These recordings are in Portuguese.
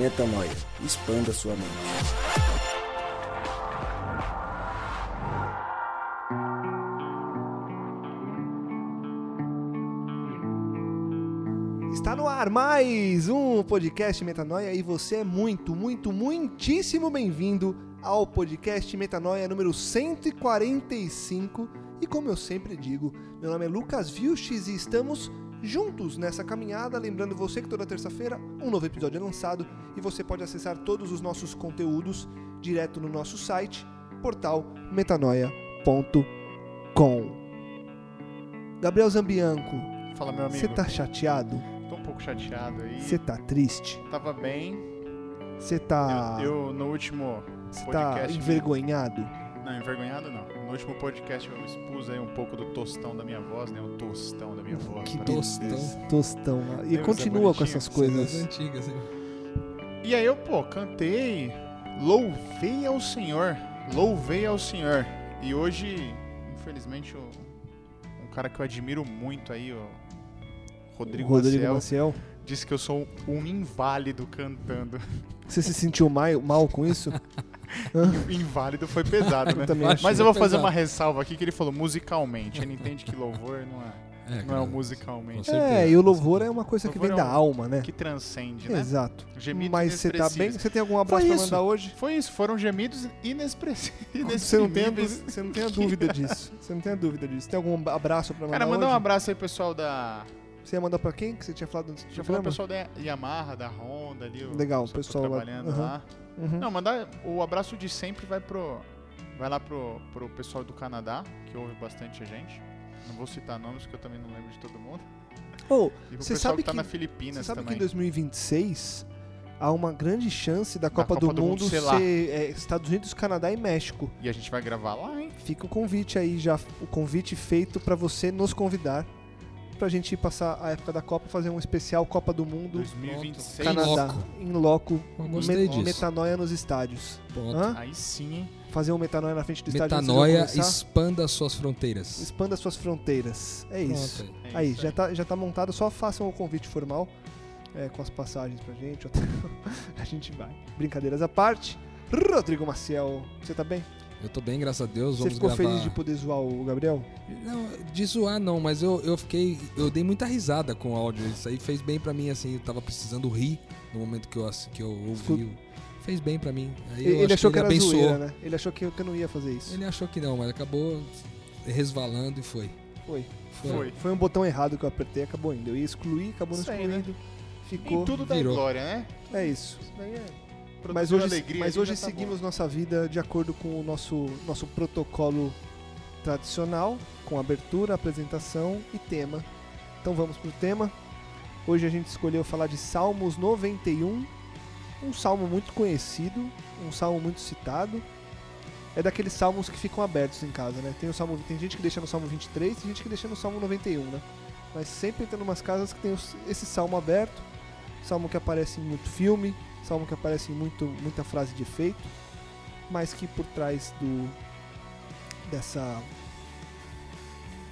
Metanoia. Expanda sua mente. Está no ar mais um podcast Metanoia e você é muito, muito, muitíssimo bem-vindo ao podcast Metanoia número 145. E como eu sempre digo, meu nome é Lucas Vilches e estamos juntos nessa caminhada. Lembrando você que toda terça-feira um novo episódio é lançado e você pode acessar todos os nossos conteúdos direto no nosso site, portal metanoia.com. Gabriel Zambianco, Fala, meu amigo. você tá chateado? Tô um pouco chateado aí. Você tá triste? Tava bem. Você tá. Eu, eu, no último Você tá envergonhado? Não, envergonhado não. No último podcast eu expus aí um pouco do tostão da minha voz, né? O tostão da minha voz. Que tostão. vocês. Tostão. E Lembra continua essa com essas coisas. antigas, hein? E aí eu, pô, cantei. Louvei ao Senhor. Louvei ao Senhor. E hoje, infelizmente, o- um cara que eu admiro muito aí, o Rodrigo, Rodrigo Maciel, Maciel. disse que eu sou um inválido cantando. Você se sentiu mal, mal com isso? inválido foi pesado, né? Eu. Mas eu vou fazer pesado. uma ressalva aqui que ele falou musicalmente. Ele entende que louvor não é, É, não é o musicalmente. certeza. É, e o louvor é uma coisa que vem é da um- alma, né? Que transcende, né? Exato. Gemidos Mas você tá bem? Você tem algum abraço pra mandar hoje? Foi isso, foram gemidos inexpressíveis. Você não, tem a você não tem a dúvida disso. Você não tem a dúvida disso. Tem algum abraço pra mandar Cara, mandar um hoje? abraço aí, pessoal da. Você ia mandar pra quem que você tinha falado antes do eu falar o programa? pessoal da Yamaha, da Honda ali. o Legal, que tá pessoal lá- trabalhando aham. lá. Uhum. Não, mandar o abraço de sempre vai pro. Vai lá pro, pro pessoal do Canadá, que ouve bastante a gente. Não vou citar nomes, porque eu também não lembro de todo mundo. Oh, E pro Você pessoal sabe que tá que- na você Filipinas sabe que também. em 2026 há uma grande chance da Copa, Copa do, do Mundo ser, lá. é, Estados Unidos, Canadá e México. E a gente vai gravar lá, hein? Fica o convite aí já, o convite feito pra você nos convidar pra gente passar a época da Copa, fazer um especial Copa do Mundo 2026. Canadá, em loco, disso. metanoia nos estádios. Aí sim, hein? Fazer um metanoia na frente do estádio antes de Metanoia, expanda suas fronteiras. expanda suas fronteiras. É isso. Pronto aí. É Aí, isso já tá, já tá montado, só façam o convite formal é, com as passagens pra gente. a gente vai. Brincadeiras à parte. Rodrigo Maciel, você tá bem? Eu tô bem, graças a Deus. Você Vamos ficou gravar... feliz de poder zoar o Gabriel? Não, de zoar não, mas eu, eu fiquei. Eu dei muita risada com o áudio. Isso aí fez bem pra mim, assim. Eu tava precisando rir no momento que eu, ass- que eu ouvi. Fez bem pra mim. Aí eu ele acho achou que, ele era abençoou. zoeira, né? Ele achou que eu, que eu não ia fazer isso. Ele achou que não, mas acabou resvalando e foi. Foi. Foi. Foi um botão errado que eu apertei, acabou indo. Eu ia excluir, acabou não Isso aí, né? excluindo. Ficou. Em tudo da virou. glória, né? É isso. Isso daí é. Mas hoje, alegria, mas hoje tá seguimos bom. nossa vida de acordo com o nosso, nosso protocolo tradicional, com abertura, apresentação e tema. Então vamos pro tema. Hoje a gente escolheu falar de Salmos 91, um salmo muito conhecido, um salmo muito citado. É daqueles salmos que ficam abertos em casa, né? Tem, o salmo, tem gente que deixa no salmo 23, tem gente que deixa no salmo 91, né? Mas sempre tem umas casas que tem esse salmo aberto, salmo que aparece em muito filme, salmo que aparece em muito, muita frase de efeito, mas que por trás do dessa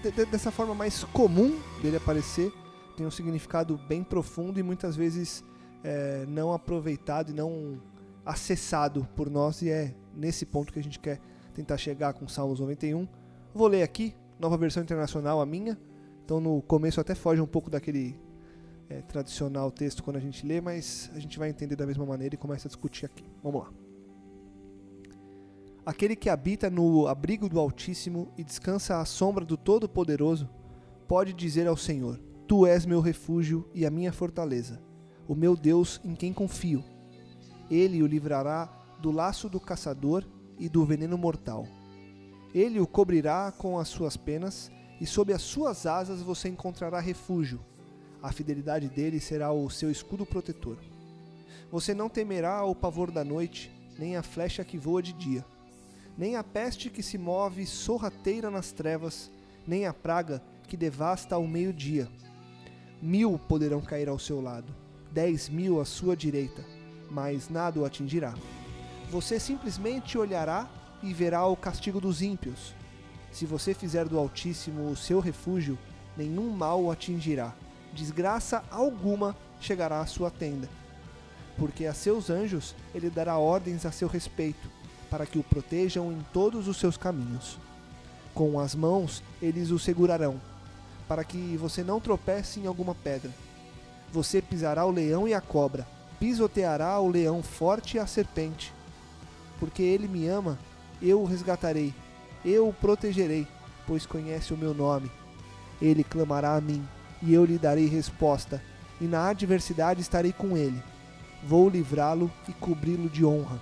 de- de- dessa forma mais comum dele aparecer tem um significado bem profundo e muitas vezes é, não aproveitado e não acessado por nós e é nesse ponto que a gente quer tentar chegar com Salmos 91. Vou ler aqui, nova versão internacional, a minha. Então no começo até foge um pouco daquele é, tradicional texto quando a gente lê, mas a gente vai entender da mesma maneira e começa a discutir aqui. Vamos lá. Aquele que habita no abrigo do Altíssimo e descansa à sombra do Todo-Poderoso, pode dizer ao Senhor: Tu és meu refúgio e a minha fortaleza, o meu Deus em quem confio. Ele o livrará do laço do caçador e do veneno mortal. Ele o cobrirá com as suas penas e sob as suas asas você encontrará refúgio. A fidelidade dele será o seu escudo protetor. Você não temerá o pavor da noite, nem a flecha que voa de dia, nem a peste que se move sorrateira nas trevas, nem a praga que devasta ao meio-dia. Mil poderão cair ao seu lado, dez mil à sua direita, mas nada o atingirá. Você simplesmente olhará e verá o castigo dos ímpios. Se você fizer do Altíssimo o seu refúgio, nenhum mal o atingirá, desgraça alguma chegará à sua tenda. porque a seus anjos ele dará ordens a seu respeito, para que o protejam em todos os seus caminhos. Com as mãos eles o segurarão, para que você não tropece em alguma pedra. Você pisará o leão e a cobra, pisoteará o leão forte e a serpente. Porque ele me ama, eu o resgatarei, eu o protegerei, pois conhece o meu nome. Ele clamará a mim, e eu lhe darei resposta, e na adversidade estarei com ele. Vou livrá-lo e cobri-lo de honra.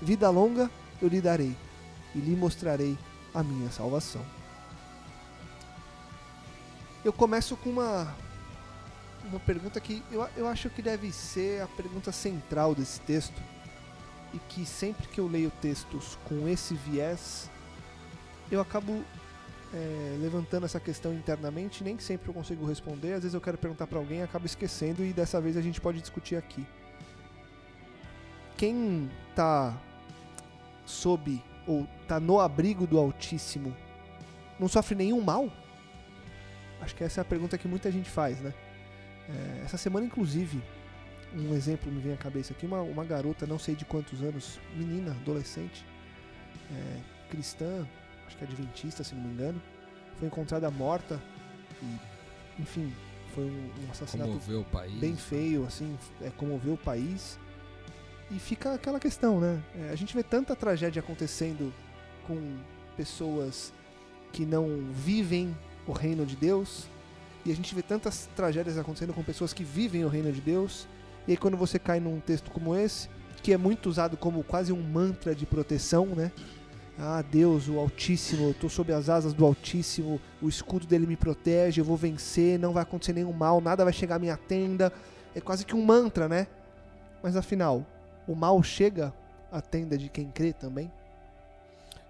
Vida longa eu lhe darei, e lhe mostrarei a minha salvação. Eu começo com uma uma pergunta que eu, eu acho que deve ser a pergunta central desse texto e que sempre que eu leio textos com esse viés eu acabo é, levantando essa questão internamente nem sempre eu consigo responder. Às vezes eu quero perguntar para alguém acabo esquecendo e dessa vez a gente pode discutir aqui. Quem tá sob ou tá no abrigo do Altíssimo não sofre nenhum mal? Acho que essa é a pergunta que muita gente faz né? É, essa semana, inclusive, um exemplo me vem à cabeça aqui: uma, uma garota, não sei de quantos anos, menina, adolescente, é, cristã, acho que é adventista, se não me engano, foi encontrada morta e, enfim, foi um, um assassinato país. bem feio, assim, é, comoveu o país. E fica aquela questão, né? É, a gente vê tanta tragédia acontecendo com pessoas que não vivem o reino de Deus, e a gente vê tantas tragédias acontecendo com pessoas que vivem o reino de Deus. E aí quando você cai num texto como esse, que é muito usado como quase um mantra de proteção, né? Ah, Deus, o Altíssimo, eu estou sob as asas do Altíssimo, o escudo dele me protege, eu vou vencer, não vai acontecer nenhum mal, nada vai chegar à minha tenda. É quase que um mantra, né? Mas afinal, o mal chega à tenda de quem crê também?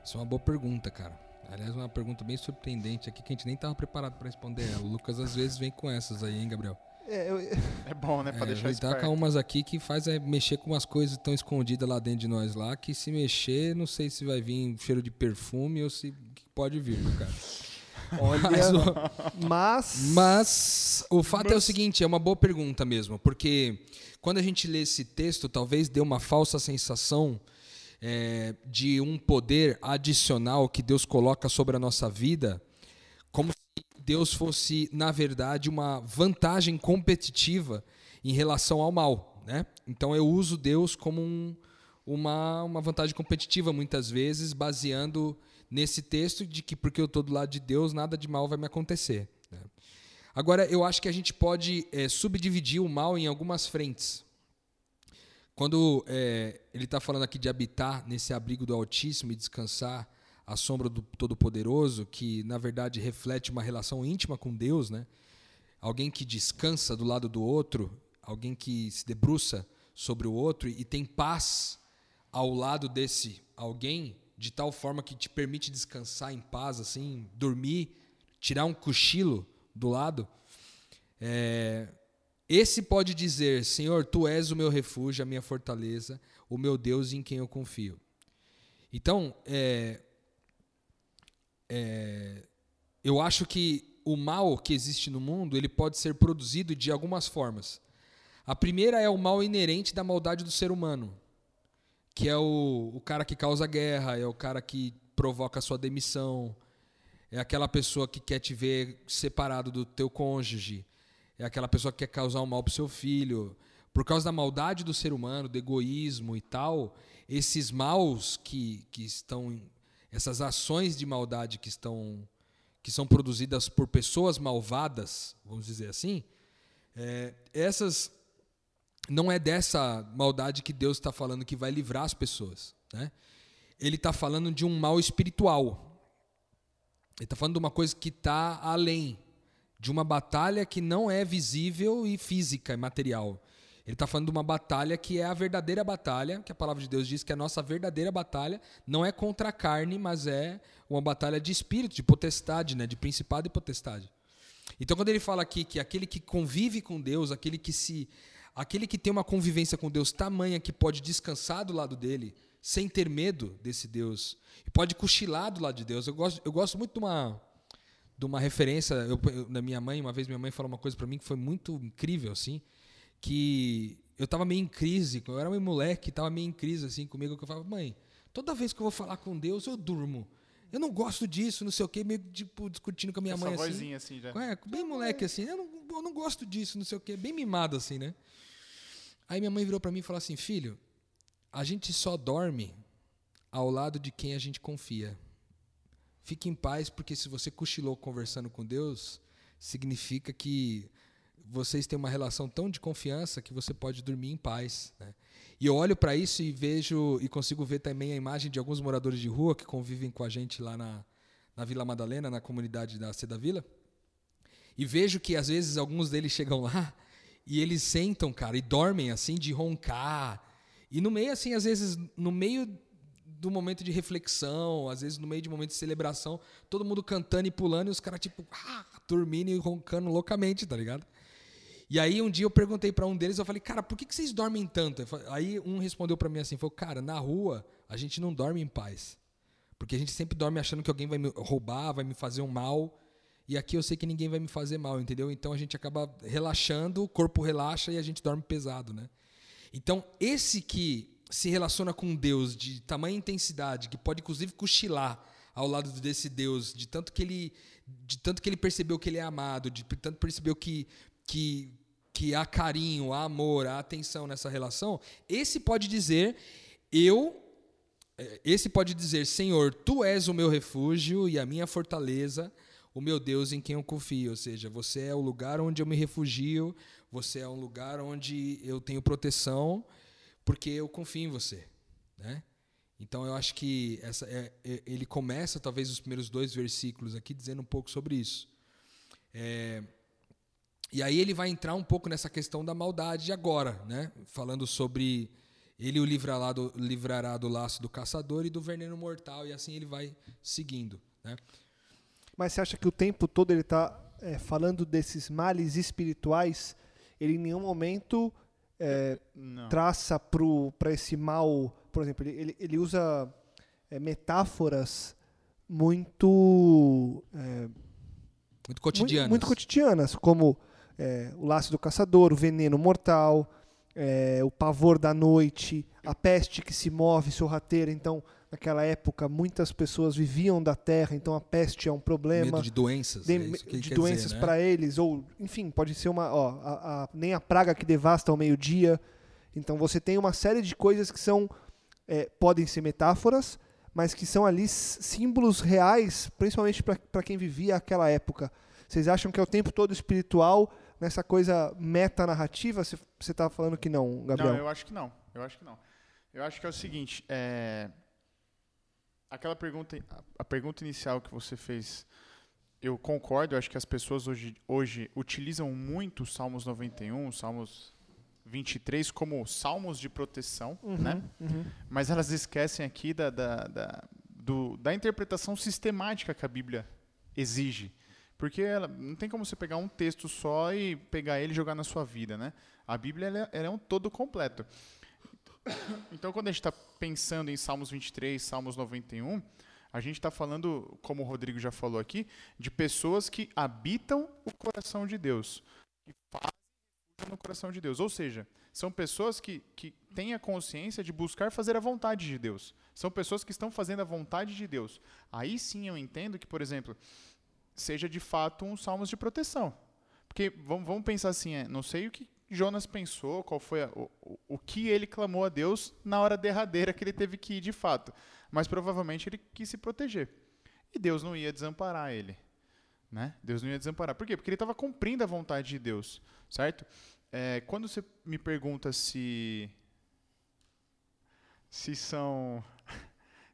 Isso é uma boa pergunta, cara. Aliás, uma pergunta bem surpreendente aqui que a gente nem estava preparado para responder ela. O Lucas às vezes vem com essas aí, hein, Gabriel? É, eu... É bom, né? Pra É, deixar ele tá esperto. com umas aqui que faz é mexer com umas coisas tão escondidas lá dentro de nós lá que se mexer, não sei se vai vir cheiro de perfume ou se pode vir, meu cara. Olha, Mas o- mas... Mas o fato é o Mas- seguinte, é uma boa pergunta mesmo, porque quando a gente lê esse texto, talvez dê uma falsa sensação é, de um poder adicional que Deus coloca sobre a nossa vida, como Deus fosse, na verdade, uma vantagem competitiva em relação ao mal. Né? Então eu uso Deus como um- uma, uma vantagem competitiva, muitas vezes, baseando nesse texto de que porque eu estou do lado de Deus, nada de mal vai me acontecer. né? Agora, eu acho que a gente pode é, subdividir o mal em algumas frentes. Quando é, ele está falando aqui de habitar nesse abrigo do Altíssimo e descansar à sombra do Todo-Poderoso, que na verdade reflete uma relação íntima com Deus, né? Alguém que descansa do lado do outro, alguém que se debruça sobre o outro e tem paz ao lado desse alguém, de tal forma que te permite descansar em paz, assim, dormir, tirar um cochilo do lado. É, esse pode dizer: Senhor, tu és o meu refúgio, a minha fortaleza, o meu Deus em quem eu confio. Então, é, é, eu acho que o mal que existe no mundo ele pode ser produzido de algumas formas. A primeira é o mal inerente da maldade do ser humano, que é o, o cara que causa guerra, é o cara que provoca a sua demissão, é aquela pessoa que quer te ver separado do teu cônjuge, é aquela pessoa que quer causar um mal pro seu filho. Por causa da maldade do ser humano, do egoísmo e tal, esses maus que, que estão. Essas ações de maldade que estão. que são produzidas por pessoas malvadas, vamos dizer assim, é, essas. Não é dessa maldade que Deus está falando que vai livrar as pessoas. Né? Ele está falando de um mal espiritual. Ele está falando de uma coisa que está além, de uma batalha que não é visível e física e material. Ele está falando de uma batalha que é a verdadeira batalha, que a palavra de Deus diz que a nossa verdadeira batalha não é contra a carne, mas é uma batalha de espírito, de potestade, né? de principado e potestade. Então, quando ele fala aqui que aquele que convive com Deus, aquele que se, aquele que tem uma convivência com Deus tamanha que pode descansar do lado dele, sem ter medo desse Deus, e pode cochilar do lado de Deus. Eu gosto, eu gosto muito de uma, de uma referência eu, eu- da minha mãe. Uma vez minha mãe falou uma coisa para mim que foi muito incrível, assim, que eu tava meio em crise, eu era um moleque, tava meio em crise assim comigo, que eu falava, mãe, toda vez que eu vou falar com Deus, eu durmo. Eu não gosto disso, não sei o quê, meio tipo discutindo com a minha Essa mãe assim. vozinha assim já. É, bem moleque assim, eu não, eu não gosto disso, não sei o quê, bem mimado assim, né? Aí minha mãe virou pra mim e falou assim: "Filho, a gente só dorme ao lado de quem a gente confia. Fique em paz, porque se você cochilou conversando com Deus, significa que vocês têm uma relação tão de confiança que você pode dormir em paz. Né? E eu olho para isso e vejo e consigo ver também a imagem de alguns moradores de rua que convivem com a gente lá na, na Vila Madalena, na comunidade da Seda Vila. E vejo que às vezes alguns deles chegam lá e eles sentam, cara, e dormem assim de roncar. E no meio assim, às vezes no meio do momento de reflexão, às vezes no meio de um momento de celebração, todo mundo cantando e pulando e os caras tipo ah, dormindo e roncando loucamente, tá ligado? E aí um dia eu perguntei para um deles, eu falei, cara, por que, que vocês dormem tanto? Aí um respondeu para mim assim, falou, cara, na rua a gente não dorme em paz, porque a gente sempre dorme achando que alguém vai me roubar, vai me fazer um mal, e aqui eu sei que ninguém vai me fazer mal, entendeu? Então a gente acaba relaxando, o corpo relaxa e a gente dorme pesado, né? Então esse que se relaciona com Deus de tamanha intensidade, que pode inclusive cochilar ao lado desse Deus, de tanto que ele, de tanto que ele percebeu que ele é amado, de tanto percebeu que que que há carinho, há amor, há atenção nessa relação, esse pode dizer eu esse pode dizer, Senhor, tu és o meu refúgio e a minha fortaleza, o meu Deus em quem eu confio. Ou seja, você é o lugar onde eu me refugio, você é um lugar onde eu tenho proteção, porque eu confio em você. Né? Então eu acho que essa é, é, ele começa talvez os primeiros dois versículos aqui dizendo um pouco sobre isso. É, e aí ele vai entrar um pouco nessa questão da maldade agora, né? Falando sobre ele o livrará do, livrará do laço do caçador e do veneno mortal e assim ele vai seguindo, né? Mas você acha que o tempo todo ele está é, falando desses males espirituais? Ele em nenhum momento é, traça para esse mal, por exemplo, ele, ele, usa é, metáforas muito é, muito cotidianas, muito, muito cotidianas, como é, o laço do caçador, o veneno mortal, é, o pavor da noite, a peste que se move sorrateira. Então, naquela época, muitas pessoas viviam da terra, então a peste é um problema. Medo de doenças. De, é de doenças né? para eles, ou, enfim, pode ser uma. Ó, a, a, nem a praga que devasta ao meio-dia. Então, você tem uma série de coisas que são. É, podem ser metáforas, mas que são ali símbolos reais, principalmente para quem vivia aquela época. Vocês acham que é o tempo todo espiritual, nessa coisa metanarrativa? Você está falando que não, Gabriel? Não, eu acho que não. Eu acho que não. Eu acho que é o seguinte, é... aquela pergunta, a pergunta inicial que você fez, eu concordo, eu acho que as pessoas hoje, hoje utilizam muito os Salmos 91, Salmos 23 como salmos de proteção, uhum, né? Uhum. Mas elas esquecem aqui da, da, da, do, da interpretação sistemática que a Bíblia exige. Porque ela, não tem como você pegar um texto só e pegar ele e jogar na sua vida, né? A Bíblia ela, ela é um todo completo. Então, quando a gente está pensando em Salmos 23, Salmos 91, a gente está falando, como o Rodrigo já falou aqui, de pessoas que habitam o coração de Deus, que fazem no coração de Deus. Ou seja, são pessoas que, que têm a consciência de buscar fazer a vontade de Deus. São pessoas que estão fazendo a vontade de Deus. Aí sim eu entendo que, por exemplo, seja de fato um salmos de proteção. Porque vamos, vamos pensar assim, é, não sei o que Jonas pensou, qual foi a, o, o que ele clamou a Deus na hora derradeira que ele teve que ir de fato. Mas provavelmente ele quis se proteger. E Deus não ia desamparar ele. Né? Deus não ia desamparar. Por quê? Porque ele estava cumprindo a vontade de Deus. Certo? É, quando você me pergunta se. Se são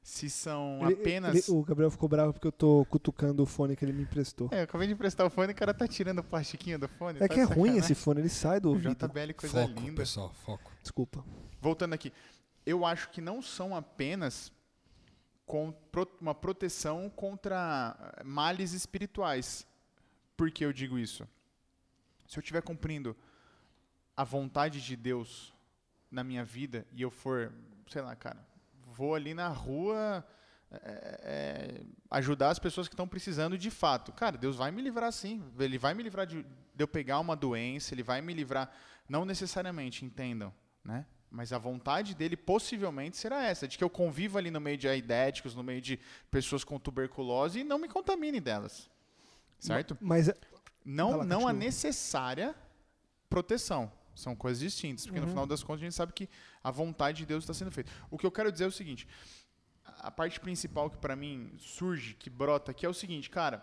se são ele, apenas. Ele, o Gabriel ficou bravo porque eu tô cutucando o fone que ele me emprestou. É, eu acabei de emprestar o fone e o cara tá tirando o plastiquinho do fone. É tá que é ruim esse fone, ele sai do ouvido. JBL coisa foco, linda. pessoal, foco. Desculpa. Voltando aqui. Eu acho que não são apenas com uma proteção contra males espirituais. Por que eu digo isso? Se eu estiver cumprindo a vontade de Deus na minha vida e eu for, sei lá, cara, vou ali na rua é, é, ajudar as pessoas que estão precisando de fato. Cara, Deus vai me livrar sim. Ele vai me livrar de, de eu pegar uma doença, ele vai me livrar. Não necessariamente, entendam, né? Mas a vontade dele possivelmente será essa, de que eu conviva ali no meio de aidéticos, no meio de pessoas com tuberculose e não me contamine delas. Certo? Mas Não, Vai lá, não a necessária proteção. São coisas distintas, porque no Uhum. final das contas a gente sabe que a vontade de Deus está sendo feita. O que eu quero dizer é o seguinte: a parte principal que para mim surge, que brota aqui é o seguinte, cara,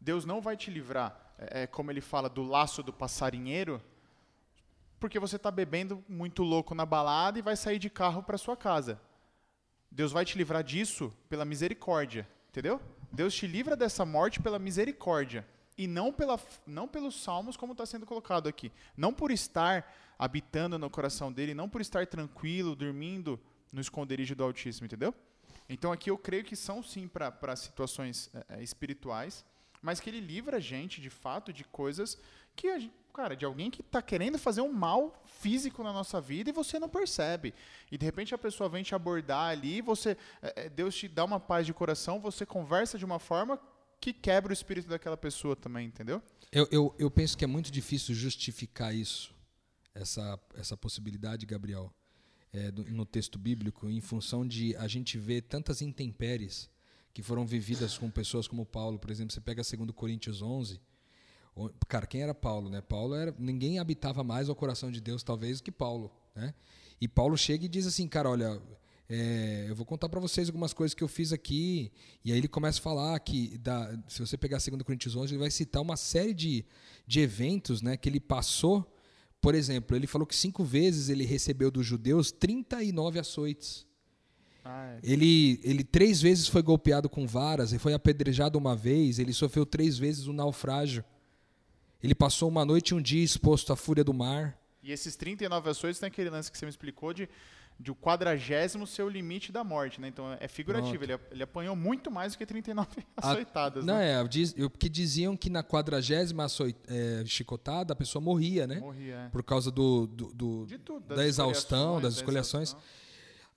Deus não vai te livrar, é, é, como ele fala, do laço do passarinheiro, porque você está bebendo muito louco na balada e vai sair de carro para sua casa. Deus vai te livrar disso pela misericórdia, entendeu? Deus te livra dessa morte pela misericórdia e não pela não pelos salmos como está sendo colocado aqui, não por estar habitando no coração dele, não por estar tranquilo, dormindo no esconderijo do Altíssimo, entendeu? Então aqui eu creio que são sim para situações é, espirituais, mas que ele livra a gente de fato de coisas que gente, cara, de alguém que está querendo fazer um mal físico na nossa vida e você não percebe. E de repente a pessoa vem te abordar ali, você é, Deus te dá uma paz de coração, você conversa de uma forma que quebra o espírito daquela pessoa também, entendeu? Eu, eu, eu penso que é muito difícil justificar isso, essa, essa possibilidade, Gabriel, é, do- no texto bíblico, em função de a gente ver tantas intempéries que foram vividas com pessoas como Paulo. Por exemplo, você pega 2 Coríntios 11. o- Cara, quem era Paulo? Né? Paulo era. Ninguém habitava mais ao coração de Deus, talvez, que Paulo. Né? E Paulo chega e diz assim, cara, olha, é, eu vou contar para vocês algumas coisas que eu fiz aqui. E aí ele começa a falar que, da, se você pegar 2 Coríntios 11, ele vai citar uma série de, de eventos né, que ele passou. Por exemplo, ele falou que cinco vezes ele recebeu dos judeus 39 açoites. Ah, Ele, ele três vezes foi golpeado com varas, ele foi apedrejado uma vez, ele sofreu três vezes um naufrágio. Ele passou uma noite e um dia exposto à fúria do mar. E esses 39 açoites tem aquele lance que você me explicou de, de o quadragésimo ser o limite da morte, né? Então é figurativo, ele, ele apanhou muito mais do que 39 A- açoitadas, Não, né? é, diz, eu, que diziam que na quadragésima é, chicotada a pessoa morria, né? Morria, é. Por causa do, do, do- tudo. da exaustão, das da escoliações. exaustão.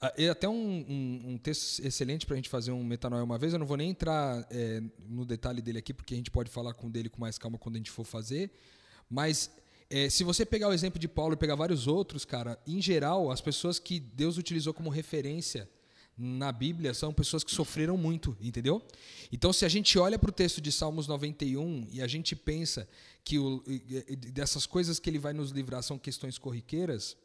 Ah, E até um, um, um texto excelente para a gente fazer um metanoia uma vez. Eu não vou nem entrar é, no detalhe dele aqui, porque a gente pode falar com dele com mais calma quando a gente for fazer. Mas é, se você pegar o exemplo de Paulo e pegar vários outros, cara, em geral, as pessoas que Deus utilizou como referência na Bíblia são pessoas que sofreram muito, entendeu? Então, se a gente olha para o texto de Salmos 91 e a gente pensa que o, dessas coisas que ele vai nos livrar são questões corriqueiras,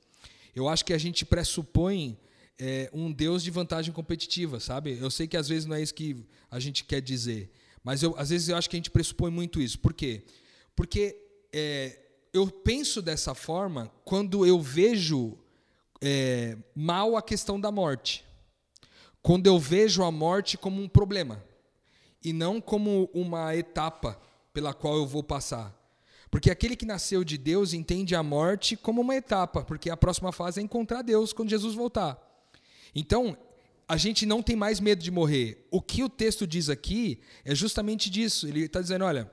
eu acho que a gente pressupõe é, um Deus de vantagem competitiva, sabe? Eu sei que às vezes não é isso que a gente quer dizer, mas eu, às vezes eu acho que a gente pressupõe muito isso. Por quê? Porque é, eu penso dessa forma quando eu vejo é, mal a questão da morte. Quando eu vejo a morte como um problema e não como uma etapa pela qual eu vou passar. Porque aquele que nasceu de Deus entende a morte como uma etapa, porque a próxima fase é encontrar Deus quando Jesus voltar. Então, a gente não tem mais medo de morrer. O que o texto diz aqui é justamente disso. Ele está dizendo: olha,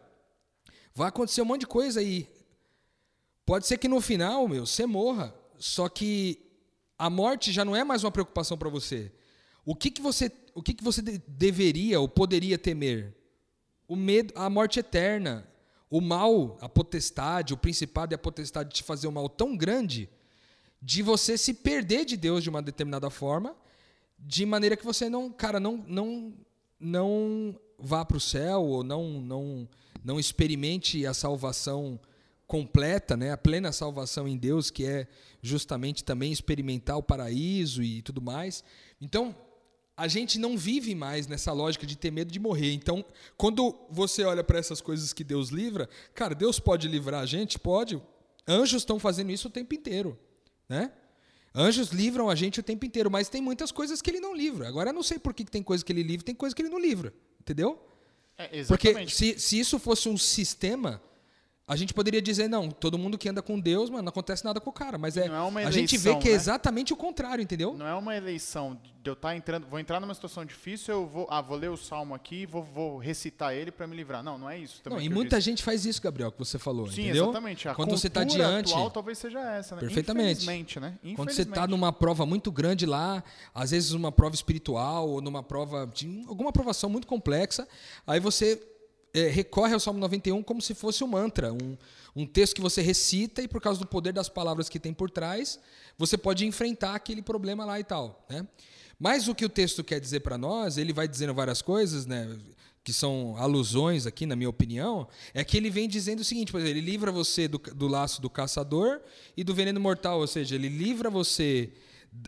vai acontecer um monte de coisa aí. Pode ser que no final, meu, você morra. Só que a morte já não é mais uma preocupação para você. O que, que você, o que, que você de- deveria ou poderia temer? O medo, a morte eterna, o mal, a potestade, o principado e a potestade de te fazer um mal tão grande, de você se perder de Deus de uma determinada forma, de maneira que você não, cara, não, não, não vá para o céu ou não, não, não experimente a salvação completa, né, a plena salvação em Deus, que é justamente também experimentar o paraíso e tudo mais. Então, a gente não vive mais nessa lógica de ter medo de morrer. Então, quando você olha para essas coisas que Deus livra, cara, Deus pode livrar a gente? Pode. Anjos estão fazendo isso o tempo inteiro, né? Anjos livram a gente o tempo inteiro, mas tem muitas coisas que ele não livra. Agora, eu não sei por que tem coisa que ele livra, tem coisa que ele não livra, entendeu? É, Porque se, se isso fosse um sistema, A gente poderia dizer, não, todo mundo que anda com Deus, mano, não acontece nada com o cara. Mas é, é uma a gente vê eleição, que é né? exatamente o contrário, entendeu? Não é uma eleição de eu estar entrando, vou entrar numa situação difícil, eu vou, ah, vou ler o salmo aqui, vou, vou recitar ele para me livrar. Não, não é isso também. Não, e muita disse. gente faz isso, Gabriel, que você falou, Sim, entendeu? exatamente. A Quando você tá cultura diante- atual talvez seja essa, né? Perfeitamente. Infelizmente, né? Quando você está Infelizmente. numa prova muito grande lá, às vezes uma prova espiritual ou numa prova de alguma provação muito complexa, aí você é, recorre ao Salmo 91 como se fosse um mantra, um, um texto que você recita e por causa do poder das palavras que tem por trás, você pode enfrentar aquele problema lá e tal, né? Mas o que o texto quer dizer para nós, ele vai dizendo várias coisas, né? Que são alusões aqui, na minha opinião, é que ele vem dizendo o seguinte: por exemplo, ele livra você do, do laço do caçador e do veneno mortal, ou seja, ele livra você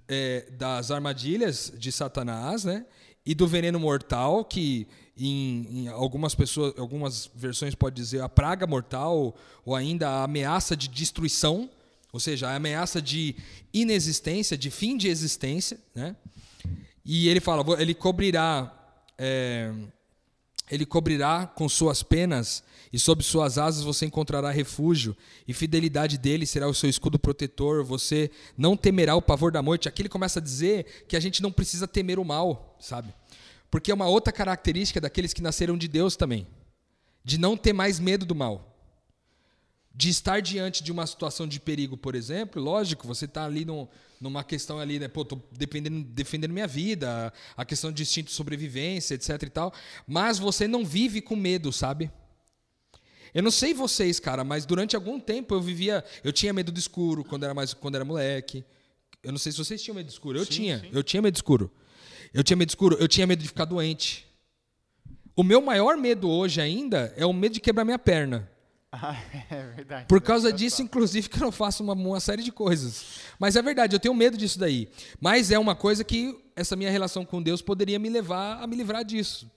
é, das armadilhas de Satanás, né? E do veneno mortal, que em, em algumas pessoas, algumas versões pode dizer a praga mortal ou ainda a ameaça de destruição, ou seja, a ameaça de inexistência, de fim de existência, né? E ele fala, "Vou- ele cobrirá, é, ele cobrirá com suas penas e sob suas asas você encontrará refúgio e fidelidade dele será o seu escudo protetor. Você não temerá o pavor da morte. Aqui ele começa a dizer que a gente não precisa temer o mal, sabe? Porque é uma outra característica daqueles que nasceram de Deus também, de não ter mais medo do mal de estar diante de uma situação de perigo, por exemplo, lógico, você está ali num- numa questão ali, né, pô, defendendo, defendendo minha vida, a questão de instinto de sobrevivência, etc e tal, mas você não vive com medo, sabe? Eu não sei vocês, cara, mas durante algum tempo eu vivia, eu tinha medo do escuro quando era mais quando era moleque. Eu não sei se vocês tinham medo do escuro. Eu Sim, tinha, sim. eu tinha medo do escuro. Eu tinha medo do escuro, eu tinha medo de ficar doente. O meu maior medo hoje ainda é o medo de quebrar minha perna. Ah, é verdade. Por causa disso, inclusive, que eu não faço uma, uma série de coisas. Mas é verdade, eu tenho medo disso daí. Mas é uma coisa que essa minha relação com Deus poderia me levar a me livrar disso.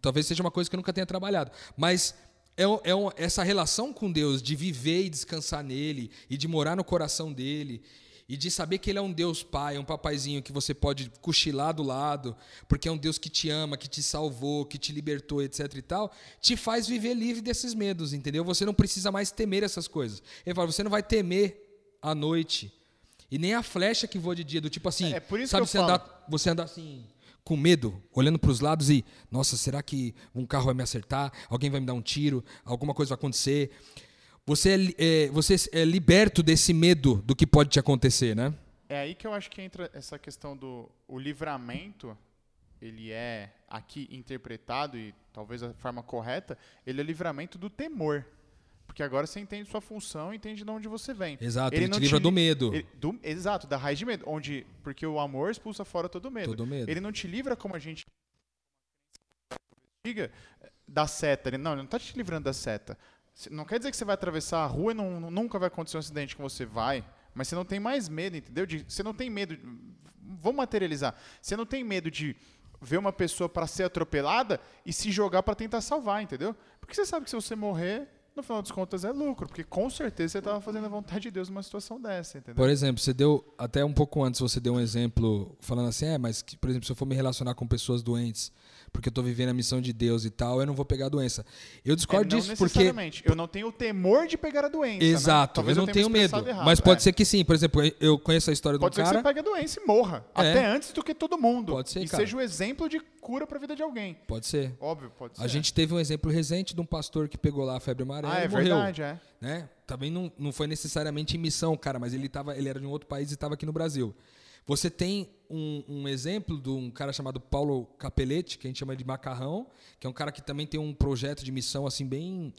Talvez seja uma coisa que eu nunca tenha trabalhado. Mas é, é um- essa relação com Deus, de viver e descansar nele, e de morar no coração dele, e de saber que ele é um Deus pai, um papaizinho que você pode cochilar do lado, porque é um Deus que te ama, que te salvou, que te libertou, etc e tal, te faz viver livre desses medos, entendeu? Você não precisa mais temer essas coisas. Ele fala, você não vai temer a noite, e nem a flecha que voa de dia, do tipo assim, É, é por isso sabe você andar, você andar assim com medo, olhando para os lados e, nossa, será que um carro vai me acertar? Alguém vai me dar um tiro? Alguma coisa vai acontecer? Você é, é, você é liberto desse medo do que pode te acontecer, né? É aí que eu acho que entra essa questão do o livramento, ele é aqui interpretado e talvez a forma correta, ele é livramento do temor. Porque agora você entende sua função, entende de onde você vem. Exato, ele, te não livra li- do medo. ele- do- exato, da raiz de medo, onde porque o amor expulsa fora todo medo. Todo medo. Ele não te livra como a gente diga da seta. Ele, não, ele não está te livrando da seta. Não quer dizer que você vai atravessar a rua e não- nunca vai acontecer um acidente com você. Vai. Mas você não tem mais medo, entendeu? De- você não tem medo. Vamos materializar. Você não tem medo de ver uma pessoa para ser atropelada e se jogar para tentar salvar, entendeu? Porque você sabe que se você morrer, no final das contas é lucro. Porque com certeza você estava fazendo a vontade de Deus numa situação dessa, entendeu? Por exemplo, você deu, até um pouco antes, você deu um exemplo falando assim, é, mas, que, por exemplo, se eu for me relacionar com pessoas doentes, porque eu estou vivendo a missão de Deus e tal, eu não vou pegar a doença. Eu É, discordo não disso porque... Eu não tenho o temor de pegar a doença. né? Exato, Talvez eu não tenha tenho me medo. errado, Mas pode é. ser que sim. Por exemplo, eu conheço a história Pode de um ser cara... que você pegue a doença e morra. É. Até antes do que todo mundo. Pode ser, E cara. seja o exemplo de cura para a vida de alguém. Pode ser. Óbvio, pode ser. A gente teve um exemplo recente de um pastor que pegou lá a febre amarela Ah, é e morreu. verdade, é. né? Também não, não foi necessariamente em missão, cara, mas ele, tava, ele era de um outro país e estava aqui no Brasil. Você tem um, um exemplo de um cara chamado Paulo Capelletti, que a gente chama de Macarrão, que é um cara que também tem um projeto de missão assim bem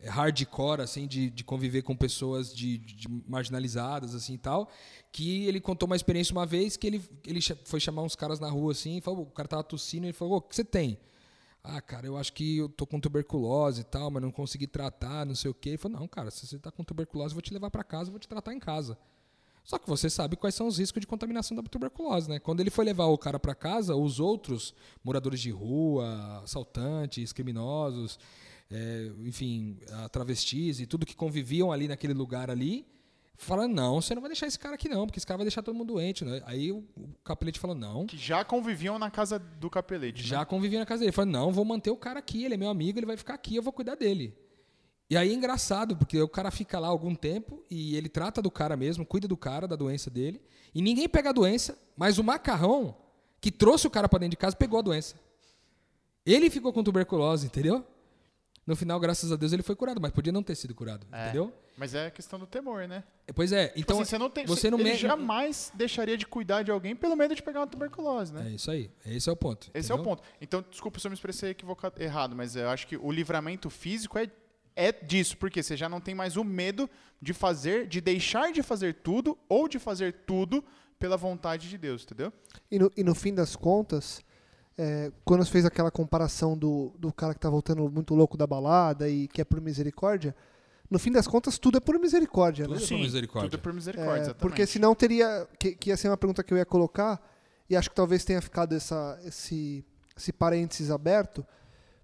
eh, hardcore, assim, de, de conviver com pessoas de, de marginalizadas, assim e tal, que ele contou uma experiência uma vez que ele, ele foi chamar uns caras na rua assim, e falou, o cara tava tossindo e ele falou, "Ô, o que você tem? Ah, cara, eu acho que eu tô com tuberculose e tal, mas não consegui tratar, não sei o quê. Ele falou, não, cara, se você tá com tuberculose, eu vou te levar para casa, eu vou te tratar em casa. Só que você sabe quais são os riscos de contaminação da tuberculose, né? Quando ele foi levar o cara para casa, os outros moradores de rua, assaltantes, criminosos, é, enfim, ah, travestis e tudo que conviviam ali naquele lugar ali, falaram, não, você não vai deixar esse cara aqui não, porque esse cara vai deixar todo mundo doente, né? Aí o, o capelete falou, não, Que já conviviam na casa do capelete. né? já convivia na casa dele. Ele falou: não, vou manter o cara aqui, ele é meu amigo, ele vai ficar aqui, eu vou cuidar dele. E aí é engraçado, porque o cara fica lá algum tempo e ele trata do cara mesmo, cuida do cara, da doença dele, e ninguém pega a doença, mas o macarrão que trouxe o cara para dentro de casa pegou a doença. Ele ficou com tuberculose, entendeu? No final, graças a Deus, ele foi curado, mas podia não ter sido curado, É. entendeu? Mas é a questão do temor, né? Pois é, Tipo então assim, você não tem. você não ele me- jamais deixaria de cuidar de alguém pelo medo de pegar uma tuberculose, né? é isso aí, esse é o ponto. Esse é o entendeu? ponto. Então, desculpa se eu me expressei equivocado, errado, mas eu acho que o livramento físico é, é disso, porque você já não tem mais o medo de fazer, de deixar de fazer tudo ou de fazer tudo pela vontade de Deus, entendeu? E no, e no fim das contas, é, quando você fez aquela comparação do, do cara que tá voltando muito louco da balada e que é por misericórdia, no fim das contas tudo é por misericórdia, né? Tudo é por misericórdia. Tudo por misericórdia, É, exatamente. porque senão teria. Que, que ia ser uma pergunta que eu ia colocar, e acho que talvez tenha ficado essa, esse, esse parênteses aberto,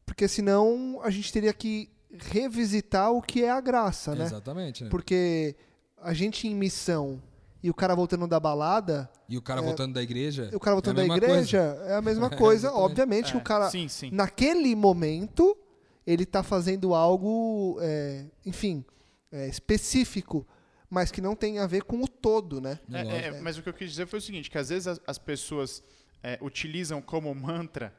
porque senão a gente teria que revisitar o que é a graça, né? Exatamente. né? Porque a gente em missão e o cara voltando da balada, E o cara voltando da igreja. o cara voltando é a da mesma igreja é a mesma coisa. exatamente. Obviamente que É, o cara, Sim, sim. naquele momento, ele tá fazendo algo, é, enfim, é, específico, mas que não tem a ver com o todo, né? É, é, mas o que eu quis dizer foi o seguinte, que às vezes as, as pessoas é, utilizam como mantra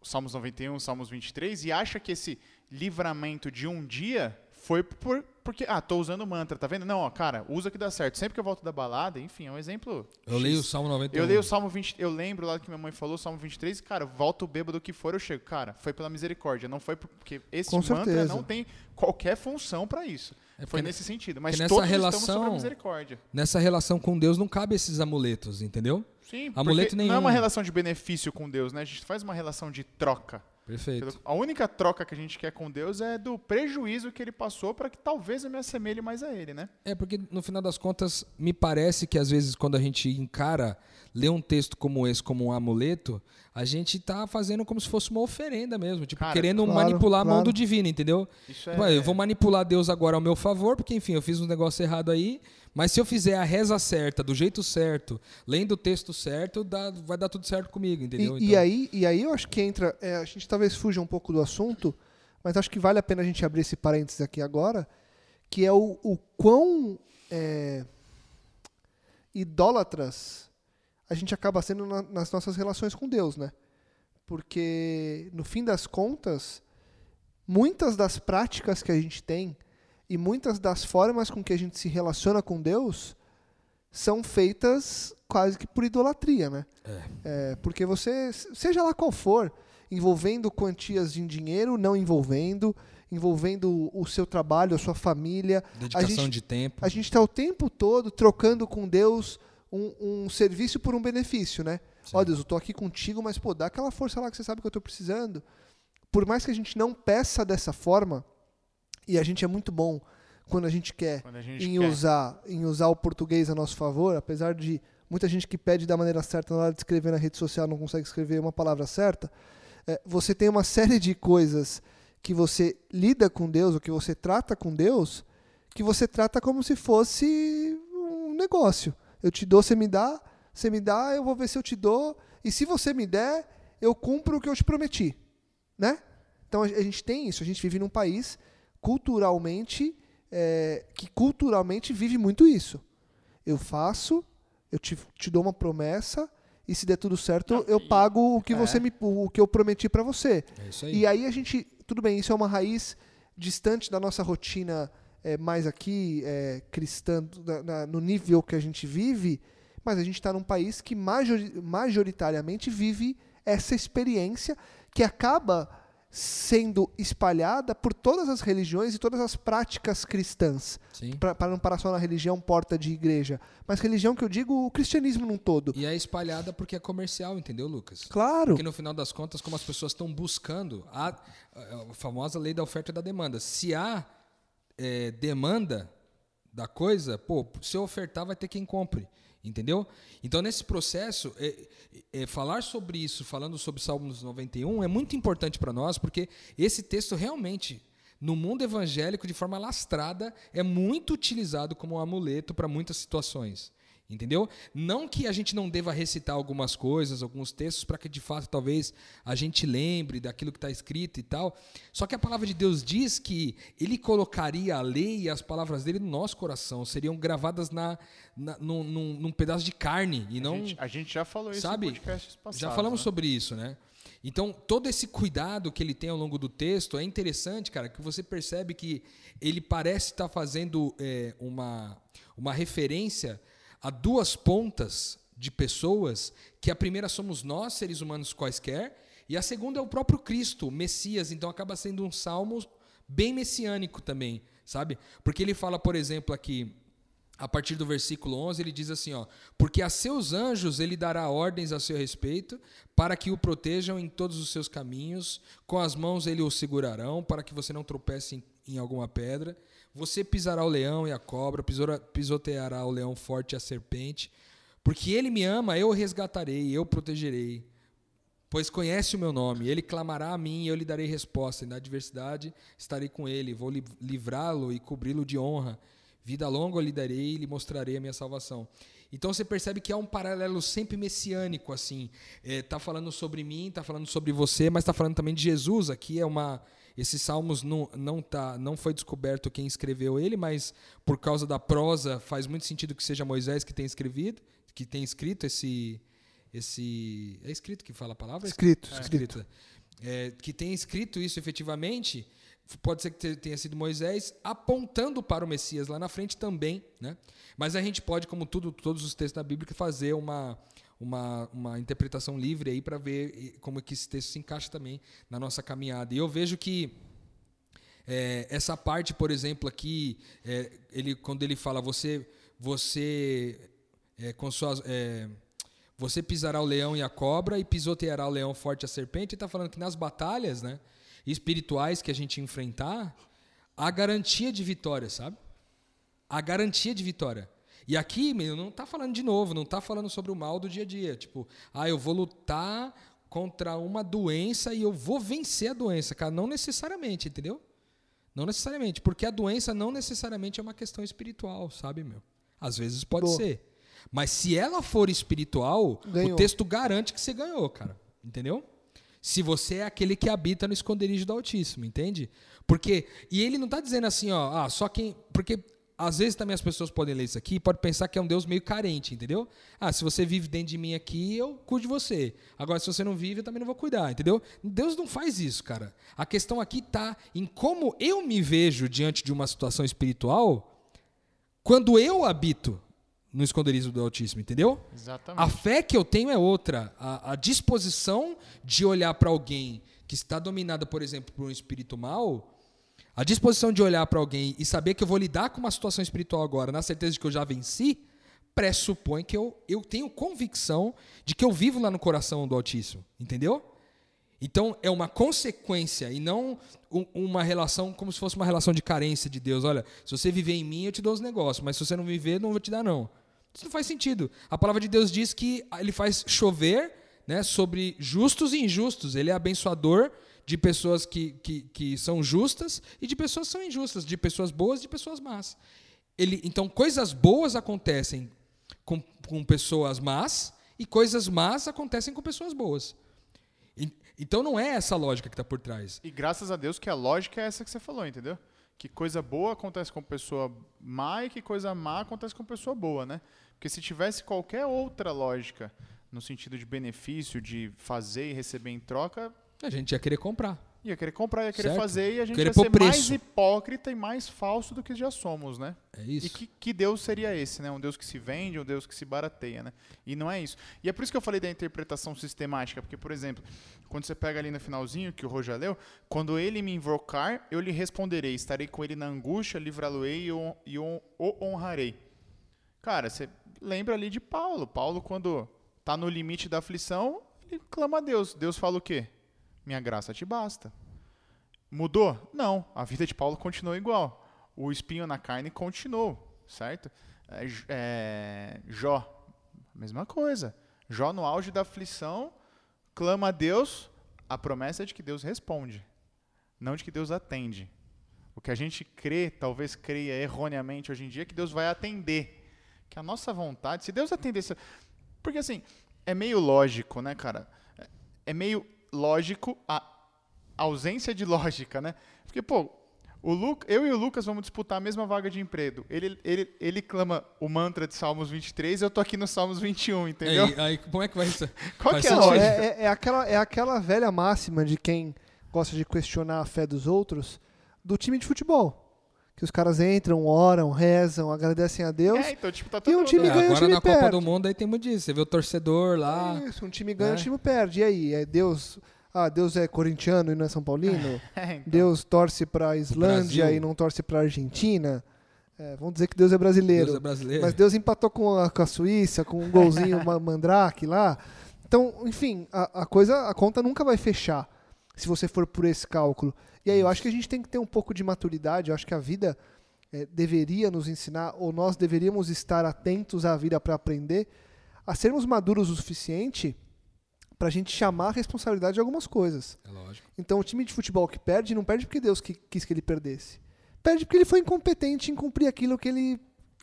os Salmos 91, Salmos 23 e acha que esse livramento de um dia foi por, porque, ah, tô usando mantra, tá vendo? Não, ó, cara, usa que dá certo. Sempre que eu volto da balada, enfim, é um exemplo. Eu X. leio o Salmo 91. Eu leio o Salmo 20, eu lembro lá que minha mãe falou, Salmo 23, e, cara, volto bêbado que for, eu chego. Cara, foi pela misericórdia, não foi por- porque esse Com mantra certeza. não tem qualquer função pra isso. É foi nesse sentido. Mas nessa todos estamos relação- sobre a misericórdia. Nessa relação com Deus não cabe esses amuletos, entendeu? Sim, Amuleto porque não é nenhum. uma relação de benefício com Deus, né? A gente faz uma relação de troca. Perfeito. A única troca que a gente quer com Deus é do prejuízo que ele passou para que talvez eu me assemelhe mais a ele, né? É porque no final das contas me parece que às vezes quando a gente encara lê um texto como esse como um amuleto, a gente tá fazendo como se fosse uma oferenda mesmo, tipo Cara, querendo claro, manipular a mão claro. do divino, entendeu? Isso Tipo, eu vou manipular Deus agora ao meu favor, porque enfim, eu fiz um negócio errado aí, mas se eu fizer a reza certa, do jeito certo, lendo o texto certo, dá- vai dar tudo certo comigo, entendeu? E, e Então, aí, e aí eu acho que entra. é, a gente talvez fuja um pouco do assunto, mas acho que vale a pena a gente abrir esse parênteses aqui agora, que é o, o quão é, idólatras a gente acaba sendo na- nas nossas relações com Deus, né? Porque, no fim das contas, muitas das práticas que a gente tem e muitas das formas com que a gente se relaciona com Deus são feitas quase que por idolatria, né? É, porque você, seja lá qual for, envolvendo quantias em dinheiro, não envolvendo, envolvendo o seu trabalho, a sua família, dedicação a gente- de tempo. a gente está o tempo todo trocando com Deus um, um serviço por um benefício, né? Ó Deus, eu tô aqui contigo, mas pô, dá aquela força lá que você sabe que eu tô precisando. Por mais que a gente não peça dessa forma, e a gente é muito bom quando a gente quer a gente em quer. usar, em usar o português a nosso favor, apesar de muita gente que pede da maneira certa na hora de escrever na rede social não consegue escrever uma palavra certa, é, você tem uma série de coisas que você lida com Deus, ou que você trata com Deus, que você trata como se fosse um negócio. Eu te dou, você me dá, você me dá, eu vou ver se eu te dou, e se você me der, eu cumpro o que eu te prometi, né? Então a a gente tem isso, a gente vive num país culturalmente é, que culturalmente vive muito isso. Eu faço, eu te, te dou uma promessa e se der tudo certo, Não, eu e- pago o que é. você me, o que eu prometi para você. É isso aí. E aí a gente, tudo bem, isso é uma raiz distante da nossa rotina é, mais aqui é, cristã, na- na- no nível que a gente vive, mas a gente está num país que majori- majoritariamente vive essa experiência que acaba sendo espalhada por todas as religiões e todas as práticas cristãs. Para não parar só na religião porta de igreja, mas religião que eu digo o cristianismo num todo. E é espalhada porque é comercial, entendeu, Lucas? Claro. Porque no final das contas, como as pessoas estão buscando a, a famosa lei da oferta e da demanda. Se há é, demanda da coisa, pô, se eu ofertar, vai ter quem compre. Entendeu? Então, nesse processo, é, é, falar sobre isso, falando sobre Salmos 91, é muito importante para nós, porque esse texto realmente, no mundo evangélico, de forma lastrada, é muito utilizado como um amuleto para muitas situações. Entendeu? Não que a gente não deva recitar algumas coisas, alguns textos, para que de fato talvez a gente lembre daquilo que está escrito e tal. Só que a palavra de Deus diz que Ele colocaria a lei e as palavras dele no nosso coração, seriam gravadas na, na num, num, num, pedaço de carne e a não. Gente, a gente já falou isso sabe, no podcast passado. Já falamos né? sobre isso, né? Então, todo esse cuidado que ele tem ao longo do texto é interessante, cara, que você percebe que ele parece estar fazendo é, uma, uma referência a duas pontas de pessoas, que a primeira somos nós, seres humanos quaisquer, e a segunda é o próprio Cristo, o Messias. Então, acaba sendo um salmo bem messiânico também, sabe? Porque ele fala, por exemplo, aqui a partir do versículo 11, ele diz assim, ó: "Porque a seus anjos ele dará ordens a seu respeito, para que o protejam em todos os seus caminhos, com as mãos ele o segurarão, para que você não tropece em, em alguma pedra. Você pisará o leão e a cobra, pisoteará o leão forte e a serpente, porque ele me ama, eu o resgatarei, eu o protegerei. Pois conhece o meu nome, ele clamará a mim e eu lhe darei resposta. E na adversidade estarei com ele, vou livrá-lo e cobri-lo de honra." Vida longa eu lhe darei e lhe mostrarei a minha salvação. Então você percebe que há um paralelo sempre messiânico, assim. Está é, falando sobre mim, está falando sobre você, mas está falando também de Jesus. Aqui é uma. Esses salmos não, não, tá, não foi descoberto quem escreveu ele, mas por causa da prosa faz muito sentido que seja Moisés que tenha escrevido, que tenha escrito esse. esse é escrito que fala a palavra? Escrito. É, escrito. É, que tenha escrito isso efetivamente pode ser que tenha sido Moisés, apontando para o Messias lá na frente também, né? Mas a gente pode, como tudo, todos os textos da Bíblia, fazer uma, uma, uma interpretação livre aí para ver como é que esse texto se encaixa também na nossa caminhada. E eu vejo que é, essa parte, por exemplo, aqui, é, ele, quando ele fala, você, você é, com suas, é, você pisará o leão e a cobra e pisoteará o leão forte e a serpente, ele está falando que nas batalhas, né? espirituais que a gente enfrentar, a garantia de vitória, sabe? A garantia de vitória. E aqui, meu, não está falando de novo, não está falando sobre o mal do dia a dia. Tipo, ah, eu vou lutar contra uma doença e eu vou vencer a doença, cara. Não necessariamente, entendeu? Não necessariamente, porque a doença não necessariamente é uma questão espiritual, sabe, meu? Às vezes pode Boa. ser. Mas se ela for espiritual, ganhou. o texto garante que você ganhou, cara. Entendeu? se você é aquele que habita no esconderijo do Altíssimo, entende? Porque e ele não está dizendo assim, ó, ah, só quem, porque às vezes também as pessoas podem ler isso aqui e pode pensar que é um Deus meio carente, entendeu? Ah, se você vive dentro de mim aqui, eu cuido de você. Agora, se você não vive, eu também não vou cuidar, entendeu? Deus não faz isso, cara. A questão aqui está em como eu me vejo diante de uma situação espiritual quando eu habito no esconderijo do Altíssimo, entendeu? Exatamente. A fé que eu tenho é outra. A, a disposição de olhar para alguém que está dominada, por exemplo, por um espírito mal, a disposição de olhar para alguém e saber que eu vou lidar com uma situação espiritual agora, na certeza de que eu já venci, pressupõe que eu, eu tenho convicção de que eu vivo lá no coração do Altíssimo, entendeu? Então é uma consequência e não um, uma relação como se fosse uma relação de carência de Deus. Olha, se você viver em mim, eu te dou os negócios, mas se você não viver, não vou te dar não. Isso não faz sentido. A palavra de Deus diz que ele faz chover né, sobre justos e injustos. Ele é abençoador de pessoas que, que, que são justas e de pessoas que são injustas, de pessoas boas e de pessoas más. Ele, então, coisas boas acontecem com, com pessoas más e coisas más acontecem com pessoas boas. E, então, não é essa lógica que está por trás. E graças a Deus que a lógica é essa que você falou, entendeu? Que coisa boa acontece com pessoa má e que coisa má acontece com pessoa boa, né? Porque se tivesse qualquer outra lógica, no sentido de benefício, de fazer e receber em troca. A gente ia querer comprar. Ia querer comprar, ia querer certo. fazer e a gente querer ia ser preço. mais hipócrita e mais falso do que já somos, né? É isso. E que, que, Deus seria esse, né? Um Deus que se vende, um Deus que se barateia, né? E não é isso. E é por isso que eu falei da interpretação sistemática, porque, por exemplo, quando você pega ali no finalzinho, que o Rô já leu, quando ele me invocar, eu lhe responderei, estarei com ele na angústia, livrá-lo-ei e o honrarei. Cara, você lembra ali de Paulo. Paulo, quando está no limite da aflição, ele clama a Deus. Deus fala o quê? Minha graça te basta. Mudou? Não. A vida de Paulo continuou igual. O espinho na carne continuou, certo? É, é, Jó, mesma coisa. Jó, no auge da aflição, clama a Deus. A promessa é de que Deus responde, não de que Deus atende. O que a gente crê, talvez creia erroneamente hoje em dia, é que Deus vai atender que a nossa vontade, se Deus atendesse. Porque assim, é meio lógico, né, cara? É meio lógico a ausência de lógica, né? Porque, pô, o Lu, eu e o Lucas vamos disputar a mesma vaga de emprego. Ele, ele, ele clama o mantra de Salmos 23, eu tô aqui no Salmos 21, entendeu? Aí, aí, como é que vai isso? Qual que é a lógica? é, é- é aquela, é aquela velha máxima de quem gosta de questionar a fé dos outros do time de futebol. Que os caras entram, oram, rezam, agradecem a Deus. É, então, tipo, tá E todo um time É, ganha, agora time na Copa perde. do Mundo aí tem muito disso. Você vê o torcedor lá. Isso, um time ganha, né? o time perde. E aí? É Deus. Ah, Deus é corintiano e não é São Paulino? É, então. Deus torce pra Islândia Brasil. e não torce pra Argentina? É, vamos dizer que Deus é brasileiro. Deus é brasileiro. Mas Deus empatou com a, com a Suíça, com um golzinho ma- mandrake lá. Então, enfim, a, a coisa, a conta nunca vai fechar se você for por esse cálculo. E aí eu acho que a gente tem que ter um pouco de maturidade. Eu acho que a vida eh, deveria nos ensinar, ou nós deveríamos estar atentos à vida para aprender, a sermos maduros o suficiente para a gente chamar a responsabilidade de algumas coisas. É lógico. Então, o time de futebol que perde, não perde porque Deus que- quis que ele perdesse. Perde porque ele foi incompetente em cumprir aquilo que ele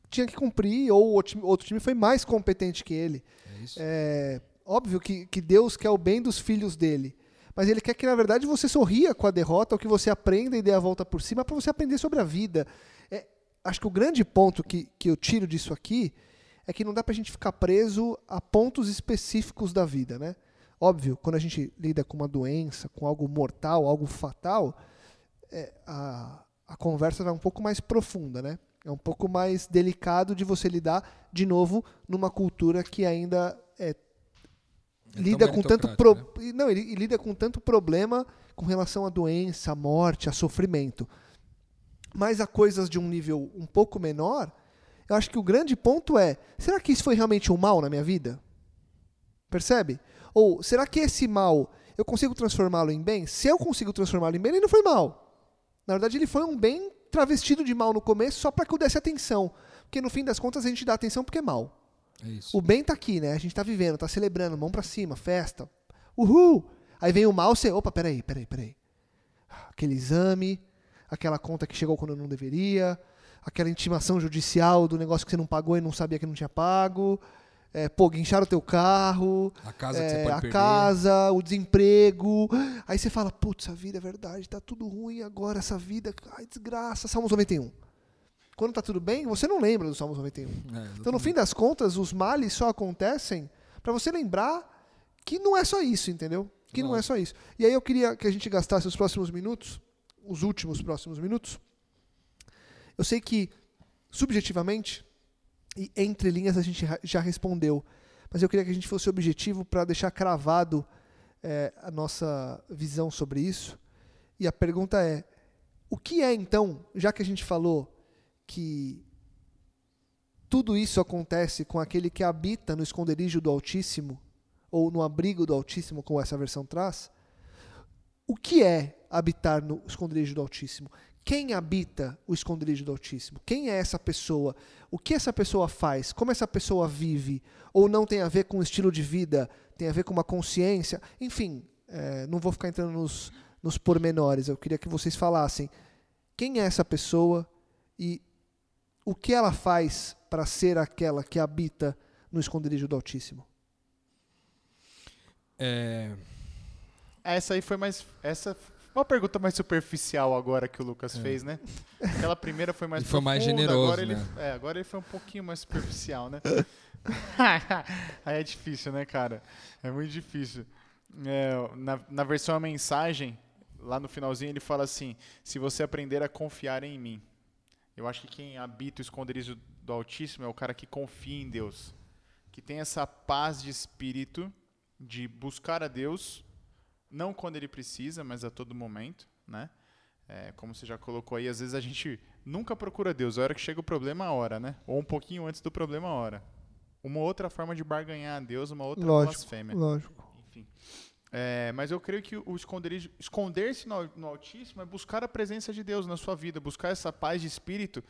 tinha que cumprir, ou outro time foi mais competente que ele. É isso. É óbvio que, que Deus quer o bem dos filhos dele. Mas ele quer que, na verdade, você sorria com a derrota, ou que você aprenda e dê a volta por cima para você aprender sobre a vida. É, acho que o grande ponto que, que eu tiro disso aqui é que não dá pra gente ficar preso a pontos específicos da vida, né? Óbvio, quando a gente lida com uma doença, com algo mortal, algo fatal, é, a, a conversa vai um pouco mais profunda, né? É um pouco mais delicado de você lidar, de novo, numa cultura que ainda é, É tão lida com tanto pro, né? não, ele, ele lida com tanto problema com relação à doença, à morte, a sofrimento. Mas a coisas de um nível um pouco menor, eu acho que o grande ponto é: será que isso foi realmente um mal na minha vida? Percebe? Ou será que esse mal eu consigo transformá-lo em bem? Se eu consigo transformá-lo em bem, ele não foi mal. Na verdade, ele foi um bem travestido de mal no começo só para que eu desse atenção. Porque no fim das contas a gente dá atenção porque é mal. É. O bem tá aqui, né? A gente tá vivendo, tá celebrando, mão pra cima, festa. Uhul! Aí vem o mal, você. Opa, peraí, peraí, peraí. Aquele exame, aquela conta que chegou quando não deveria, aquela intimação judicial do negócio que você não pagou e não sabia que não tinha pago. É, pô, guincharam o teu carro, A casa é, a perder. casa, o desemprego. Aí você fala, putz, a vida é verdade, tá tudo ruim agora, essa vida, ai, desgraça. Salmos 91. Quando tá tudo bem, você não lembra do Salmos 91. É, Então, no fim das contas, os males só acontecem para você lembrar que não é só isso, entendeu? Que não é só isso. E aí eu queria que a gente gastasse os próximos minutos, os últimos próximos minutos. Eu sei que, subjetivamente, e entre linhas a gente já respondeu, mas eu queria que a gente fosse objetivo para deixar cravado eh, a nossa visão sobre isso. E a pergunta é: o que é então, já que a gente falou que tudo isso acontece com aquele que habita no esconderijo do Altíssimo, ou no abrigo do Altíssimo, como essa versão traz. O que é habitar no esconderijo do Altíssimo? Quem habita o esconderijo do Altíssimo? Quem é essa pessoa? O que essa pessoa faz? Como essa pessoa vive? Ou não tem a ver com o estilo de vida? Tem a ver com uma consciência? Enfim, eh, não vou ficar entrando nos, nos pormenores. Eu queria que vocês falassem quem é essa pessoa e o que ela faz para ser aquela que habita no esconderijo do Altíssimo? É, Essa aí foi mais. Essa uma pergunta mais superficial agora que o Lucas É. fez, né? Aquela primeira foi mais Ele foi mais generoso, agora ele, né? é, agora ele foi um pouquinho mais superficial, né? aí é difícil, né, cara? É muito difícil. É, na, na versão a mensagem, lá no finalzinho ele fala assim: se você aprender a confiar em mim. Eu acho que quem habita o esconderijo do Altíssimo é o cara que confia em Deus, que tem essa paz de espírito de buscar a Deus, não quando ele precisa, mas a todo momento, né? É, como você já colocou aí, às vezes a gente nunca procura Deus, a hora que chega o problema, a hora, né? Ou um pouquinho antes do problema, a hora. Uma outra forma de barganhar a Deus, uma outra Lógico. blasfêmia. Lógico. Enfim. É, mas eu creio que o esconder-se no, no Altíssimo é buscar a presença de Deus na sua vida, buscar essa paz de espírito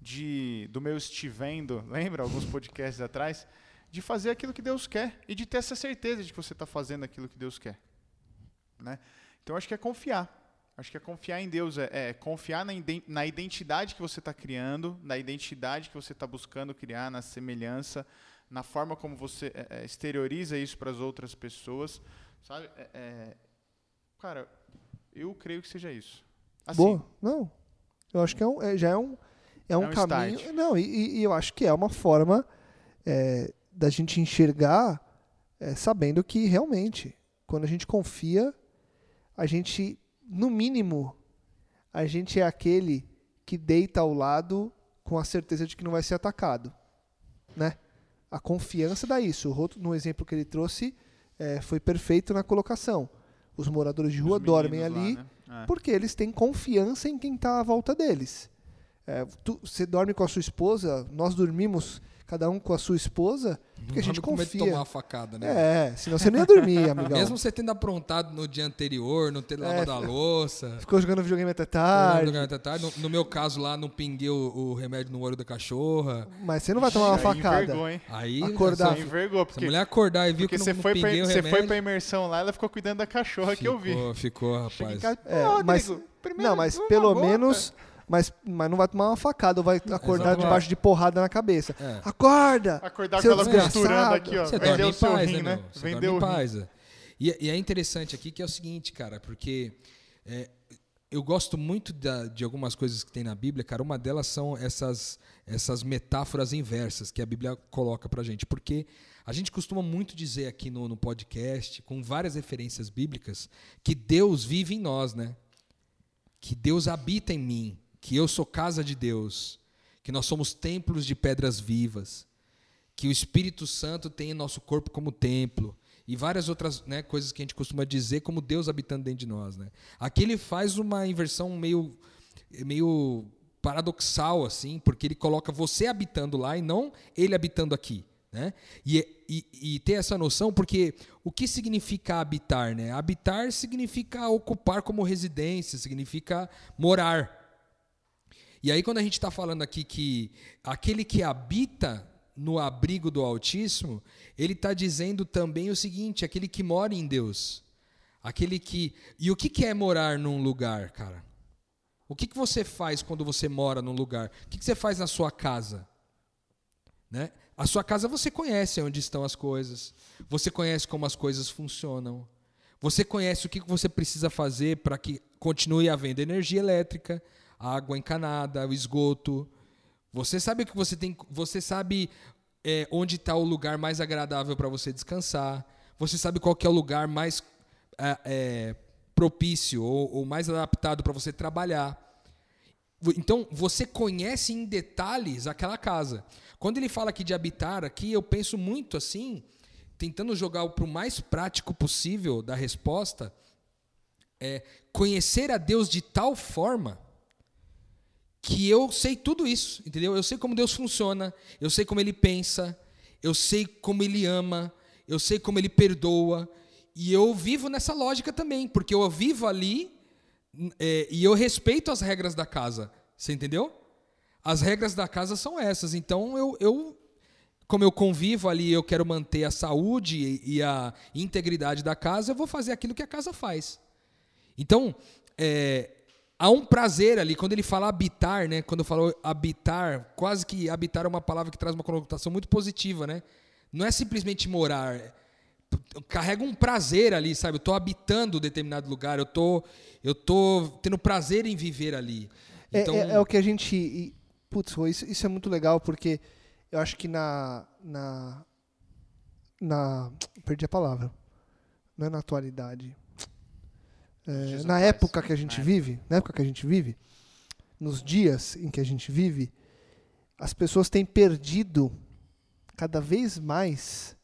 de do meu estivendo, lembra alguns podcasts atrás, de fazer aquilo que Deus quer e de ter essa certeza de que você está fazendo aquilo que Deus quer, né? Então acho que é confiar, Acho que é confiar em Deus, é, é confiar na, na identidade que você está criando, na identidade que você está buscando criar, na semelhança, na forma como você é, é, exterioriza isso para as outras pessoas, sabe? É, é, cara, eu creio que seja isso. Assim, Boa. Não. Eu acho que é um, é- já é um, é um, um caminho. start. Não, e, e eu acho que é uma forma é, da gente enxergar é, sabendo que realmente, quando a gente confia, a gente, no mínimo, a gente é aquele que deita ao lado com a certeza de que não vai ser atacado. Né? A confiança dá isso. O Roto, no exemplo que ele trouxe, é, foi perfeito na colocação. Os moradores de rua dormem meninos lá, ali né? É. porque eles têm confiança em quem está à volta deles. É, tu- você dorme com a sua esposa, nós dormimos cada um com a sua esposa, porque a gente com medo de confia. tomar uma facada, né? É, senão você não ia dormir, amigão. Mesmo você tendo aprontado no dia anterior, não ter lavado a fica- louça. Ficou jogando videogame até jogando tarde, até tarde. No, no meu caso lá, não pinguei o, o remédio no olho da cachorra. mas você não vai tomar uma Aí facada. envergou, hein? Aí, Acordar. se Aí envergou, a porque, mulher acordar e viu porque que você não, não foi, pra, pinguei o você remédio... foi pra imersão lá, ela ficou cuidando da cachorra que eu vi. Ficou, ficou, Chega em rapaz. casa, É, "Ô, mas- primeiro Não, mas pelo gota." menos. Mas, mas não vai tomar uma facada ou vai acordar Exato. debaixo de porrada na cabeça. É. Acorda! Acordar com ela desgraçado. costurando aqui, ó. Você Vendeu dorme o seu paz, rim, né, né? Você Vendeu dorme o rim. paz. é. E, e é interessante aqui que é o seguinte, cara, porque é, eu gosto muito da- de algumas coisas que tem na Bíblia, cara. Uma delas são essas, essas metáforas inversas que a Bíblia coloca pra gente. Porque a gente costuma muito dizer aqui no, no podcast, com várias referências bíblicas, que Deus vive em nós, né? Que Deus habita em mim, que eu sou casa de Deus, que nós somos templos de pedras vivas que o Espírito Santo tem em nosso corpo como templo e várias outras né, coisas que a gente costuma dizer como Deus habitando dentro de nós. Né? Aqui ele faz uma inversão meio, meio paradoxal, assim, porque ele coloca você habitando lá e não ele habitando aqui. Né? E, e, e ter essa noção, porque o que significa habitar? Né? Habitar significa ocupar como residência, significa morar. E aí, quando a gente está falando aqui que aquele que habita no abrigo do Altíssimo, ele está dizendo também o seguinte: aquele que mora em Deus. Aquele que. E o que, é morar num lugar, cara? O que, que você faz quando você mora num lugar? O que, que você faz na sua casa? Né? A sua casa você conhece onde estão as coisas, você conhece como as coisas funcionam, você conhece o que que você precisa fazer para que continue havendo energia elétrica, água encanada, o esgoto. Você sabe o que você tem, você sabe é, onde está o lugar mais agradável para você descansar. Você sabe qual é o lugar mais é, é, propício ou, ou mais adaptado para você trabalhar. Então, você conhece em detalhes aquela casa. Quando ele fala aqui de habitar, aqui eu penso muito assim, tentando jogar para o mais prático possível da resposta, é conhecer a Deus de tal forma que eu sei tudo isso, entendeu? Eu sei como Deus funciona, eu sei como Ele pensa, eu sei como Ele ama, eu sei como Ele perdoa, e eu vivo nessa lógica também, porque eu vivo ali é, e eu respeito as regras da casa, você entendeu? As regras da casa são essas, então eu, eu como eu convivo ali, eu quero manter a saúde e, a integridade da casa, eu vou fazer aquilo que a casa faz. Então, é, há um prazer ali, quando ele fala habitar, né? Quando eu falo habitar, quase que habitar é uma palavra que traz uma conotação muito positiva, né? Não é simplesmente morar, carrega um prazer ali, sabe? Eu estou habitando determinado lugar, eu tô, eu tô tendo prazer em viver ali. É- Então, é, é o que a gente. e, Putz, isso, isso é muito legal, porque eu acho que na. Na. na perdi a palavra. Não é na atualidade. É, na época que a gente vive, na época que a gente vive, nos dias em que a gente vive, as pessoas têm perdido cada vez mais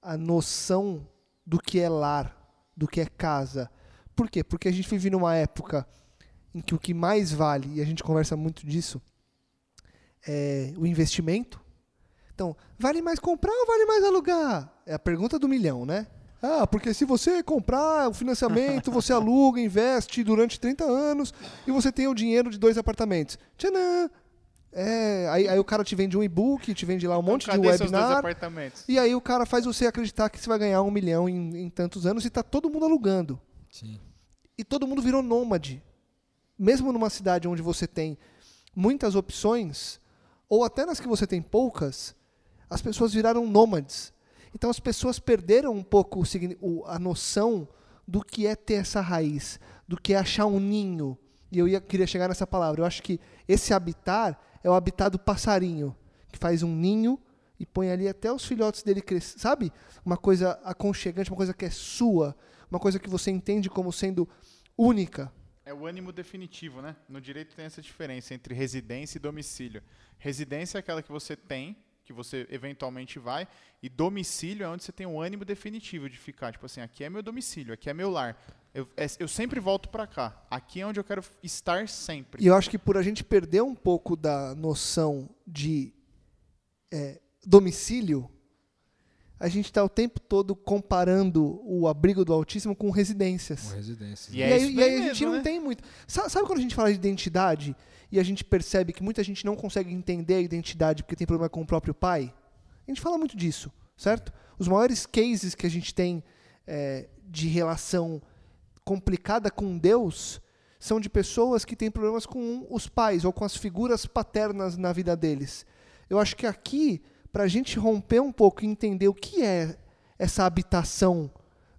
a noção do que é lar, do que é casa. Por quê? Porque a gente vive numa época em que o que mais vale, e a gente conversa muito disso, é o investimento. Então, vale mais comprar ou vale mais alugar? É a pergunta do milhão, né? Ah, porque se você comprar o financiamento, você aluga, investe durante 30 anos e você tem o dinheiro de dois apartamentos. Tchanã! É, aí, aí o cara te vende um e-book, te vende lá um Então, monte de cadê seus dois webinar. apartamentos? E aí o cara faz você acreditar que você vai ganhar um milhão em, em tantos anos e tá todo mundo alugando. sim. e todo mundo virou nômade. Mesmo numa cidade onde você tem muitas opções, ou até nas que você tem poucas, as pessoas viraram nômades. Então as pessoas perderam um pouco o a noção do que é ter essa raiz, do que é achar um ninho. E eu ia, queria chegar nessa palavra. Eu acho que esse habitar é o habitar do passarinho, que faz um ninho e põe ali até os filhotes dele crescer. Sabe? Uma coisa aconchegante, uma coisa que é sua, uma coisa que você entende como sendo única. É o ânimo definitivo, né? No direito tem essa diferença entre residência e domicílio. Residência é aquela que você tem, que você eventualmente vai, e domicílio é onde você tem o ânimo definitivo de ficar. Tipo assim, aqui é meu domicílio, aqui é meu lar. Eu, é- eu sempre volto pra cá. Aqui é onde eu quero estar sempre. E eu acho que por a gente perder um pouco da noção de é, domicílio, a gente está o tempo todo comparando o abrigo do autismo com residências. Com residência. E E, é aí, e aí a gente mesmo, não né? tem muito. Sa- Sabe, quando a gente fala de identidade e a gente percebe que muita gente não consegue entender a identidade porque tem problema com o próprio pai? A gente fala muito disso, certo? Os maiores cases que a gente tem é, de relação complicada com Deus são de pessoas que têm problemas com os pais ou com as figuras paternas na vida deles. Eu acho que aqui, para a gente romper um pouco e entender o que é essa habitação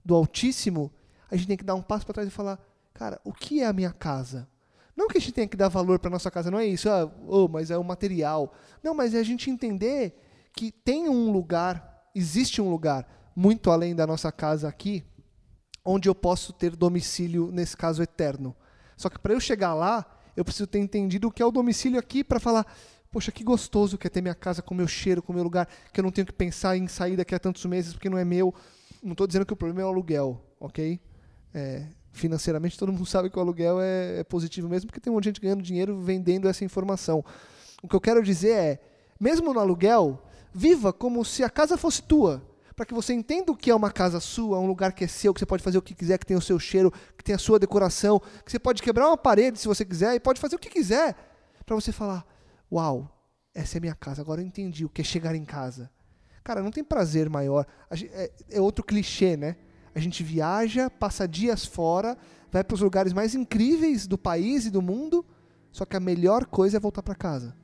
do Altíssimo, a gente tem que dar um passo para trás e falar, cara, o que é a minha casa? Não que a gente tenha que dar valor para nossa casa, não é isso, ah, oh, mas é o material. Não, mas é a gente entender que tem um lugar, existe um lugar muito além da nossa casa aqui, onde eu posso ter domicílio, nesse caso eterno. Só que para eu chegar lá, eu preciso ter entendido o que é o domicílio aqui para falar, poxa, que gostoso que é ter minha casa com meu cheiro, com meu lugar, que eu não tenho que pensar em sair daqui a tantos meses porque não é meu. Não estou dizendo que o problema é o aluguel, ok? É, financeiramente todo mundo sabe que o aluguel é, é positivo mesmo, porque tem um monte de gente ganhando dinheiro vendendo essa informação. O que eu quero dizer é, mesmo no aluguel, viva como se a casa fosse tua para que você entenda o que é uma casa sua, um lugar que é seu, que você pode fazer o que quiser, que tem o seu cheiro, que tem a sua decoração, que você pode quebrar uma parede se você quiser e pode fazer o que quiser, para você falar: "Uau, essa é minha casa, agora eu entendi o que é chegar em casa". Cara, não tem prazer maior. É, é outro clichê, né? A gente viaja, passa dias fora, vai para os lugares mais incríveis do país e do mundo, só que a melhor coisa é voltar para casa.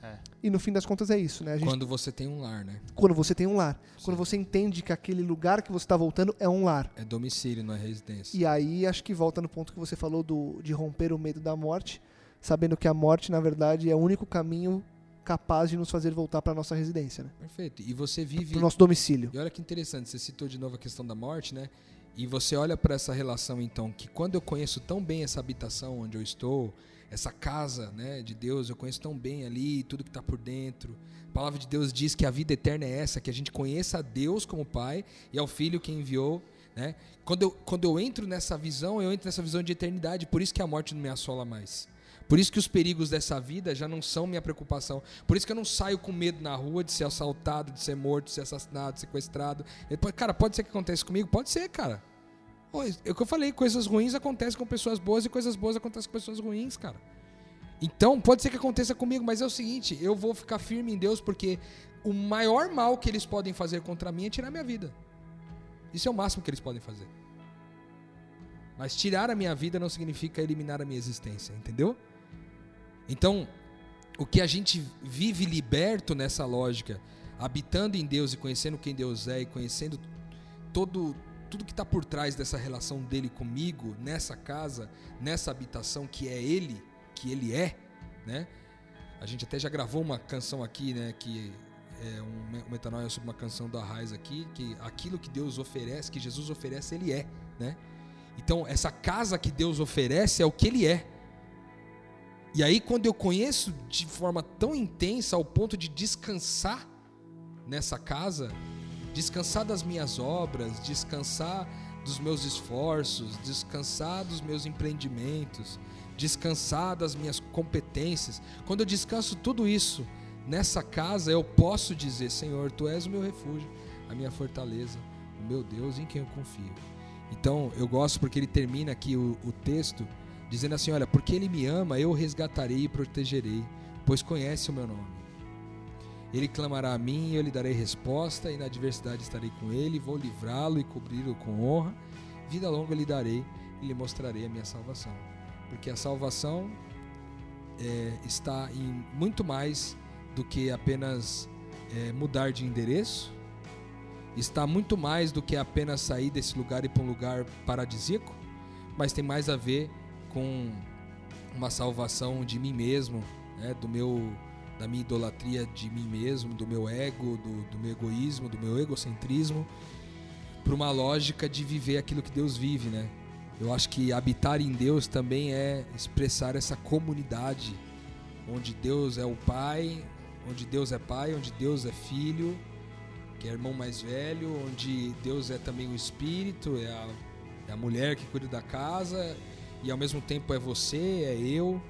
É. E no fim das contas é isso, né? A gente Quando você tem um lar, né? quando você tem um lar. Sim. Quando você entende que aquele lugar que você está voltando é um lar. É domicílio, não é residência. E aí acho que volta no ponto que você falou do, de romper o medo da morte, sabendo que a morte, na verdade, é o único caminho capaz de nos fazer voltar para nossa residência, né? Perfeito. E você vive. para o nosso domicílio. E olha que interessante, você citou de novo a questão da morte, né? E você olha para essa relação, então, que quando eu conheço tão bem essa habitação onde eu estou, essa casa né, de Deus, eu conheço tão bem ali, tudo que está por dentro. A palavra de Deus diz que a vida eterna é essa, que a gente conheça a Deus como Pai e ao Filho que enviou. Né? Quando, eu, quando eu entro nessa visão, eu entro nessa visão de eternidade, por isso que a morte não me assola mais. Por isso que os perigos dessa vida já não são minha preocupação. Por isso que eu não saio com medo na rua de ser assaltado, de ser morto, de ser assassinado, de sequestrado. Cara, pode ser que aconteça comigo? Pode ser, cara. É o que eu falei, coisas ruins acontecem com pessoas boas e coisas boas acontecem com pessoas ruins, cara. Então, pode ser que aconteça comigo, mas é o seguinte, eu vou ficar firme em Deus porque o maior mal que eles podem fazer contra mim é tirar minha vida. Isso é o máximo que eles podem fazer. Mas tirar a minha vida não significa eliminar a minha existência, entendeu? Então, o que a gente vive liberto nessa lógica, habitando em Deus e conhecendo quem Deus é e conhecendo todo tudo que está por trás dessa relação dele comigo, nessa casa, nessa habitação que é ele, que ele é, né? A gente até já gravou uma canção aqui, né, que é um me- metanoia sobre uma canção da Raiz aqui, que aquilo que Deus oferece, que Jesus oferece, ele é, né? Então, essa casa que Deus oferece é o que ele é. E aí, quando eu conheço de forma tão intensa ao ponto de descansar nessa casa, descansar das minhas obras, descansar dos meus esforços, descansar dos meus empreendimentos, descansar das minhas competências, quando eu descanso tudo isso nessa casa, eu posso dizer: Senhor, tu és o meu refúgio, a minha fortaleza, o meu Deus em quem eu confio. Então, eu gosto porque ele termina aqui o, o texto dizendo assim: Olha, porque ele me ama, eu resgatarei e protegerei, pois conhece o meu nome. Ele clamará a mim eu lhe darei resposta, e na adversidade estarei com ele, vou livrá-lo e cobri-lo com honra. Vida longa lhe darei e lhe mostrarei a minha salvação. Porque a salvação é, está em muito mais do que apenas é, mudar de endereço, está muito mais do que apenas sair desse lugar e para um lugar paradisíaco, mas tem mais a ver com uma salvação de mim mesmo, né, do meu da minha idolatria de mim mesmo, do meu ego, do, do meu egoísmo, do meu egocentrismo, para uma lógica de viver aquilo que Deus vive, né? Eu acho que habitar em Deus também é expressar essa comunidade onde Deus é o Pai, onde Deus é Pai, onde Deus é Filho, que é irmão mais velho, onde Deus é também o Espírito, é a, é a mulher que cuida da casa e ao mesmo tempo é você, é eu.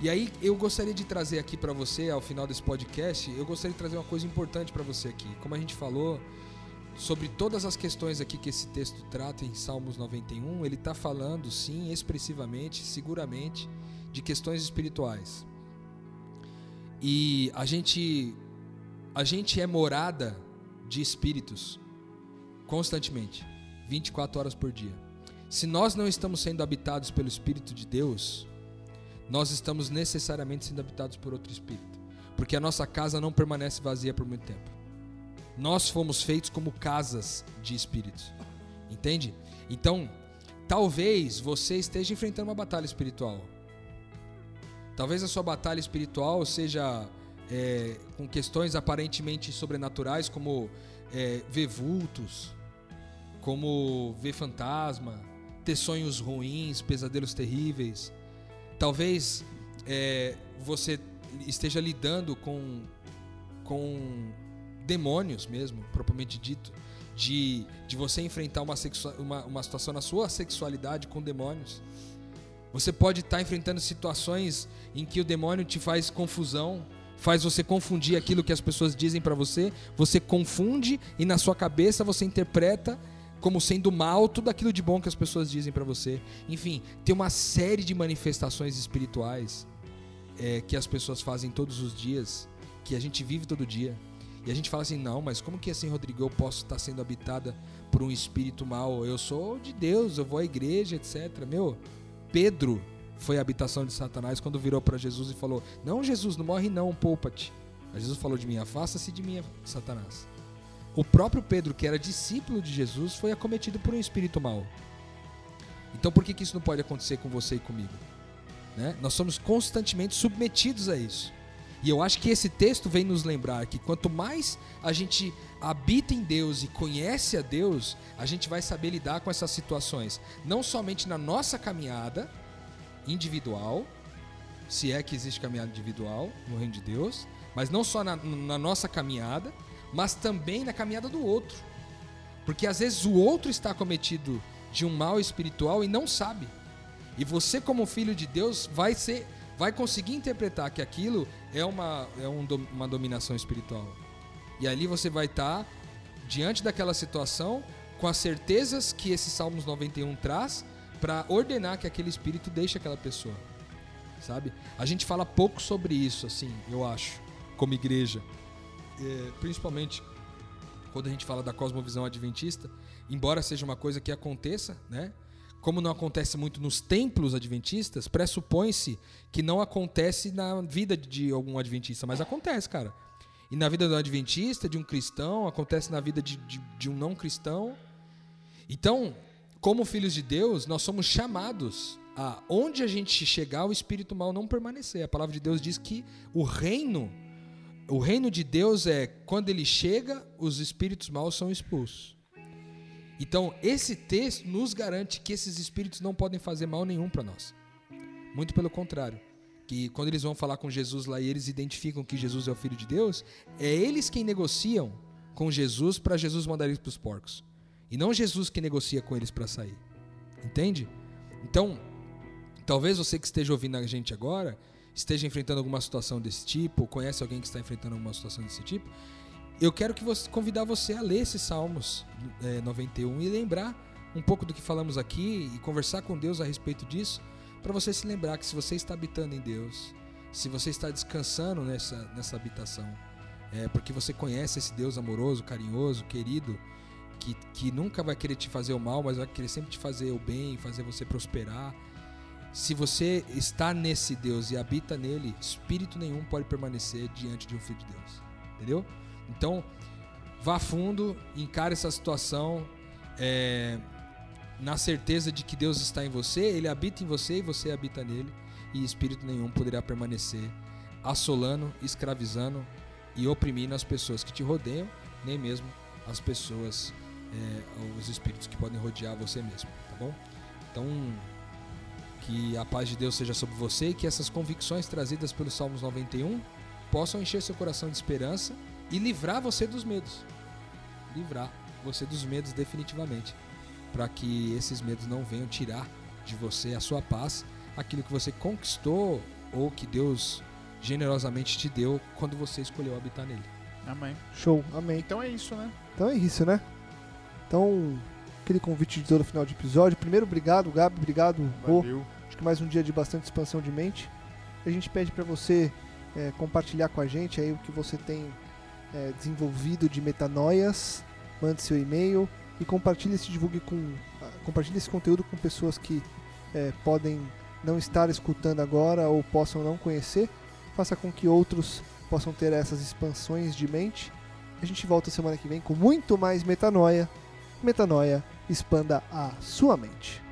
E aí eu gostaria de trazer aqui para você, ao final desse podcast, eu gostaria de trazer uma coisa importante para você aqui. Como a gente falou sobre todas as questões aqui que esse texto trata em Salmos 91, ele está falando, sim, expressivamente, seguramente, de questões espirituais. E a gente, a gente é morada de espíritos constantemente, 24 horas por dia. Se nós não estamos sendo habitados pelo Espírito de Deus, nós estamos necessariamente sendo habitados por outro espírito, porque a nossa casa não permanece vazia por muito tempo. Nós fomos feitos como casas de espíritos, entende? Então, talvez você esteja enfrentando uma batalha espiritual. Talvez a sua batalha espiritual seja é, com questões aparentemente sobrenaturais, como é, ver vultos, como ver fantasma, ter sonhos ruins, pesadelos terríveis Talvez é, você esteja lidando com, com demônios mesmo, propriamente dito, de, de você enfrentar uma, uma, uma situação na sua sexualidade com demônios. Você pode estar enfrentando situações em que o demônio te faz confusão, faz você confundir aquilo que as pessoas dizem para você, você confunde e na sua cabeça você interpreta como sendo mal tudo aquilo de bom que as pessoas dizem para você. Enfim, tem uma série de manifestações espirituais é, que as pessoas fazem todos os dias, que a gente vive todo dia. E a gente fala assim: não, mas como que assim, Rodrigo, eu posso estar sendo habitada por um espírito mal? Eu sou de Deus, eu vou à igreja, etc. Meu, Pedro foi a habitação de Satanás quando virou para Jesus e falou: Não, Jesus, não morre não, poupa-te. Jesus falou de mim: Afasta-se de mim, Satanás. O próprio Pedro, que era discípulo de Jesus, foi acometido por um espírito mau. Então por que, que isso não pode acontecer com você e comigo? Né? Nós somos constantemente submetidos a isso. E eu acho que esse texto vem nos lembrar que quanto mais a gente habita em Deus e conhece a Deus, a gente vai saber lidar com essas situações. Não somente na nossa caminhada individual, se é que existe caminhada individual no reino de Deus, mas não só na, na nossa caminhada, mas também na caminhada do outro. Porque às vezes o outro está cometido de um mal espiritual e não sabe. E você, como filho de Deus, vai ser, vai conseguir interpretar que aquilo é uma, é um, uma dominação espiritual. E ali você vai estar diante daquela situação com as certezas que esse Salmos 91 traz para ordenar que aquele espírito deixe aquela pessoa. Sabe? A gente fala pouco sobre isso, assim, eu acho, como igreja é, principalmente quando a gente fala da cosmovisão adventista, embora seja uma coisa que aconteça, né? Como não acontece muito nos templos adventistas, pressupõe-se que não acontece na vida de algum adventista, mas acontece, cara. E na vida do adventista, de um cristão, acontece na vida de, de, de um não cristão. Então, como filhos de Deus, nós somos chamados a onde a gente chegar, o espírito mal não permanecer. A palavra de Deus diz que o reino o reino de Deus é quando ele chega, os espíritos maus são expulsos. Então, esse texto nos garante que esses espíritos não podem fazer mal nenhum para nós. Muito pelo contrário. Que quando eles vão falar com Jesus lá e eles identificam que Jesus é o Filho de Deus, é eles quem negociam com Jesus para Jesus mandar eles para os porcos. E não Jesus que negocia com eles para sair. Entende? Então, talvez você que esteja ouvindo a gente agora esteja enfrentando alguma situação desse tipo, ou conhece alguém que está enfrentando alguma situação desse tipo, eu quero que você, convidar você a ler esses Salmos é, 91 e lembrar um pouco do que falamos aqui e conversar com Deus a respeito disso, para você se lembrar que se você está habitando em Deus, se você está descansando nessa, nessa habitação, é porque você conhece esse Deus amoroso, carinhoso, querido, que, que nunca vai querer te fazer o mal, mas vai querer sempre te fazer o bem, fazer você prosperar. Se você está nesse Deus e habita nele, espírito nenhum pode permanecer diante de um filho de Deus. Entendeu? Então, vá fundo, encare essa situação é, na certeza de que Deus está em você, ele habita em você e você habita nele, e espírito nenhum poderá permanecer assolando, escravizando e oprimindo as pessoas que te rodeiam, nem mesmo as pessoas, é, os espíritos que podem rodear você mesmo, tá bom? Então, que a paz de Deus seja sobre você e que essas convicções trazidas pelos Salmos 91 possam encher seu coração de esperança e livrar você dos medos. Livrar você dos medos definitivamente, para que esses medos não venham tirar de você a sua paz, aquilo que você conquistou ou que Deus generosamente te deu quando você escolheu habitar nele. Amém. Show, amém. Então é isso, né? Então é isso, né? Então, aquele convite de todo final de episódio. Primeiro, obrigado, Gabi, obrigado. Valeu. Acho que mais um dia de bastante expansão de mente. A gente pede para você é, compartilhar com a gente aí o que você tem é, desenvolvido de metanoias. Mande seu e-mail e compartilhe esse divulgue com ah, compartilhe esse conteúdo com pessoas que é, podem não estar escutando agora ou possam não conhecer. Faça com que outros possam ter essas expansões de mente. A gente volta semana que vem com muito mais metanoia. Metanoia, expanda a sua mente.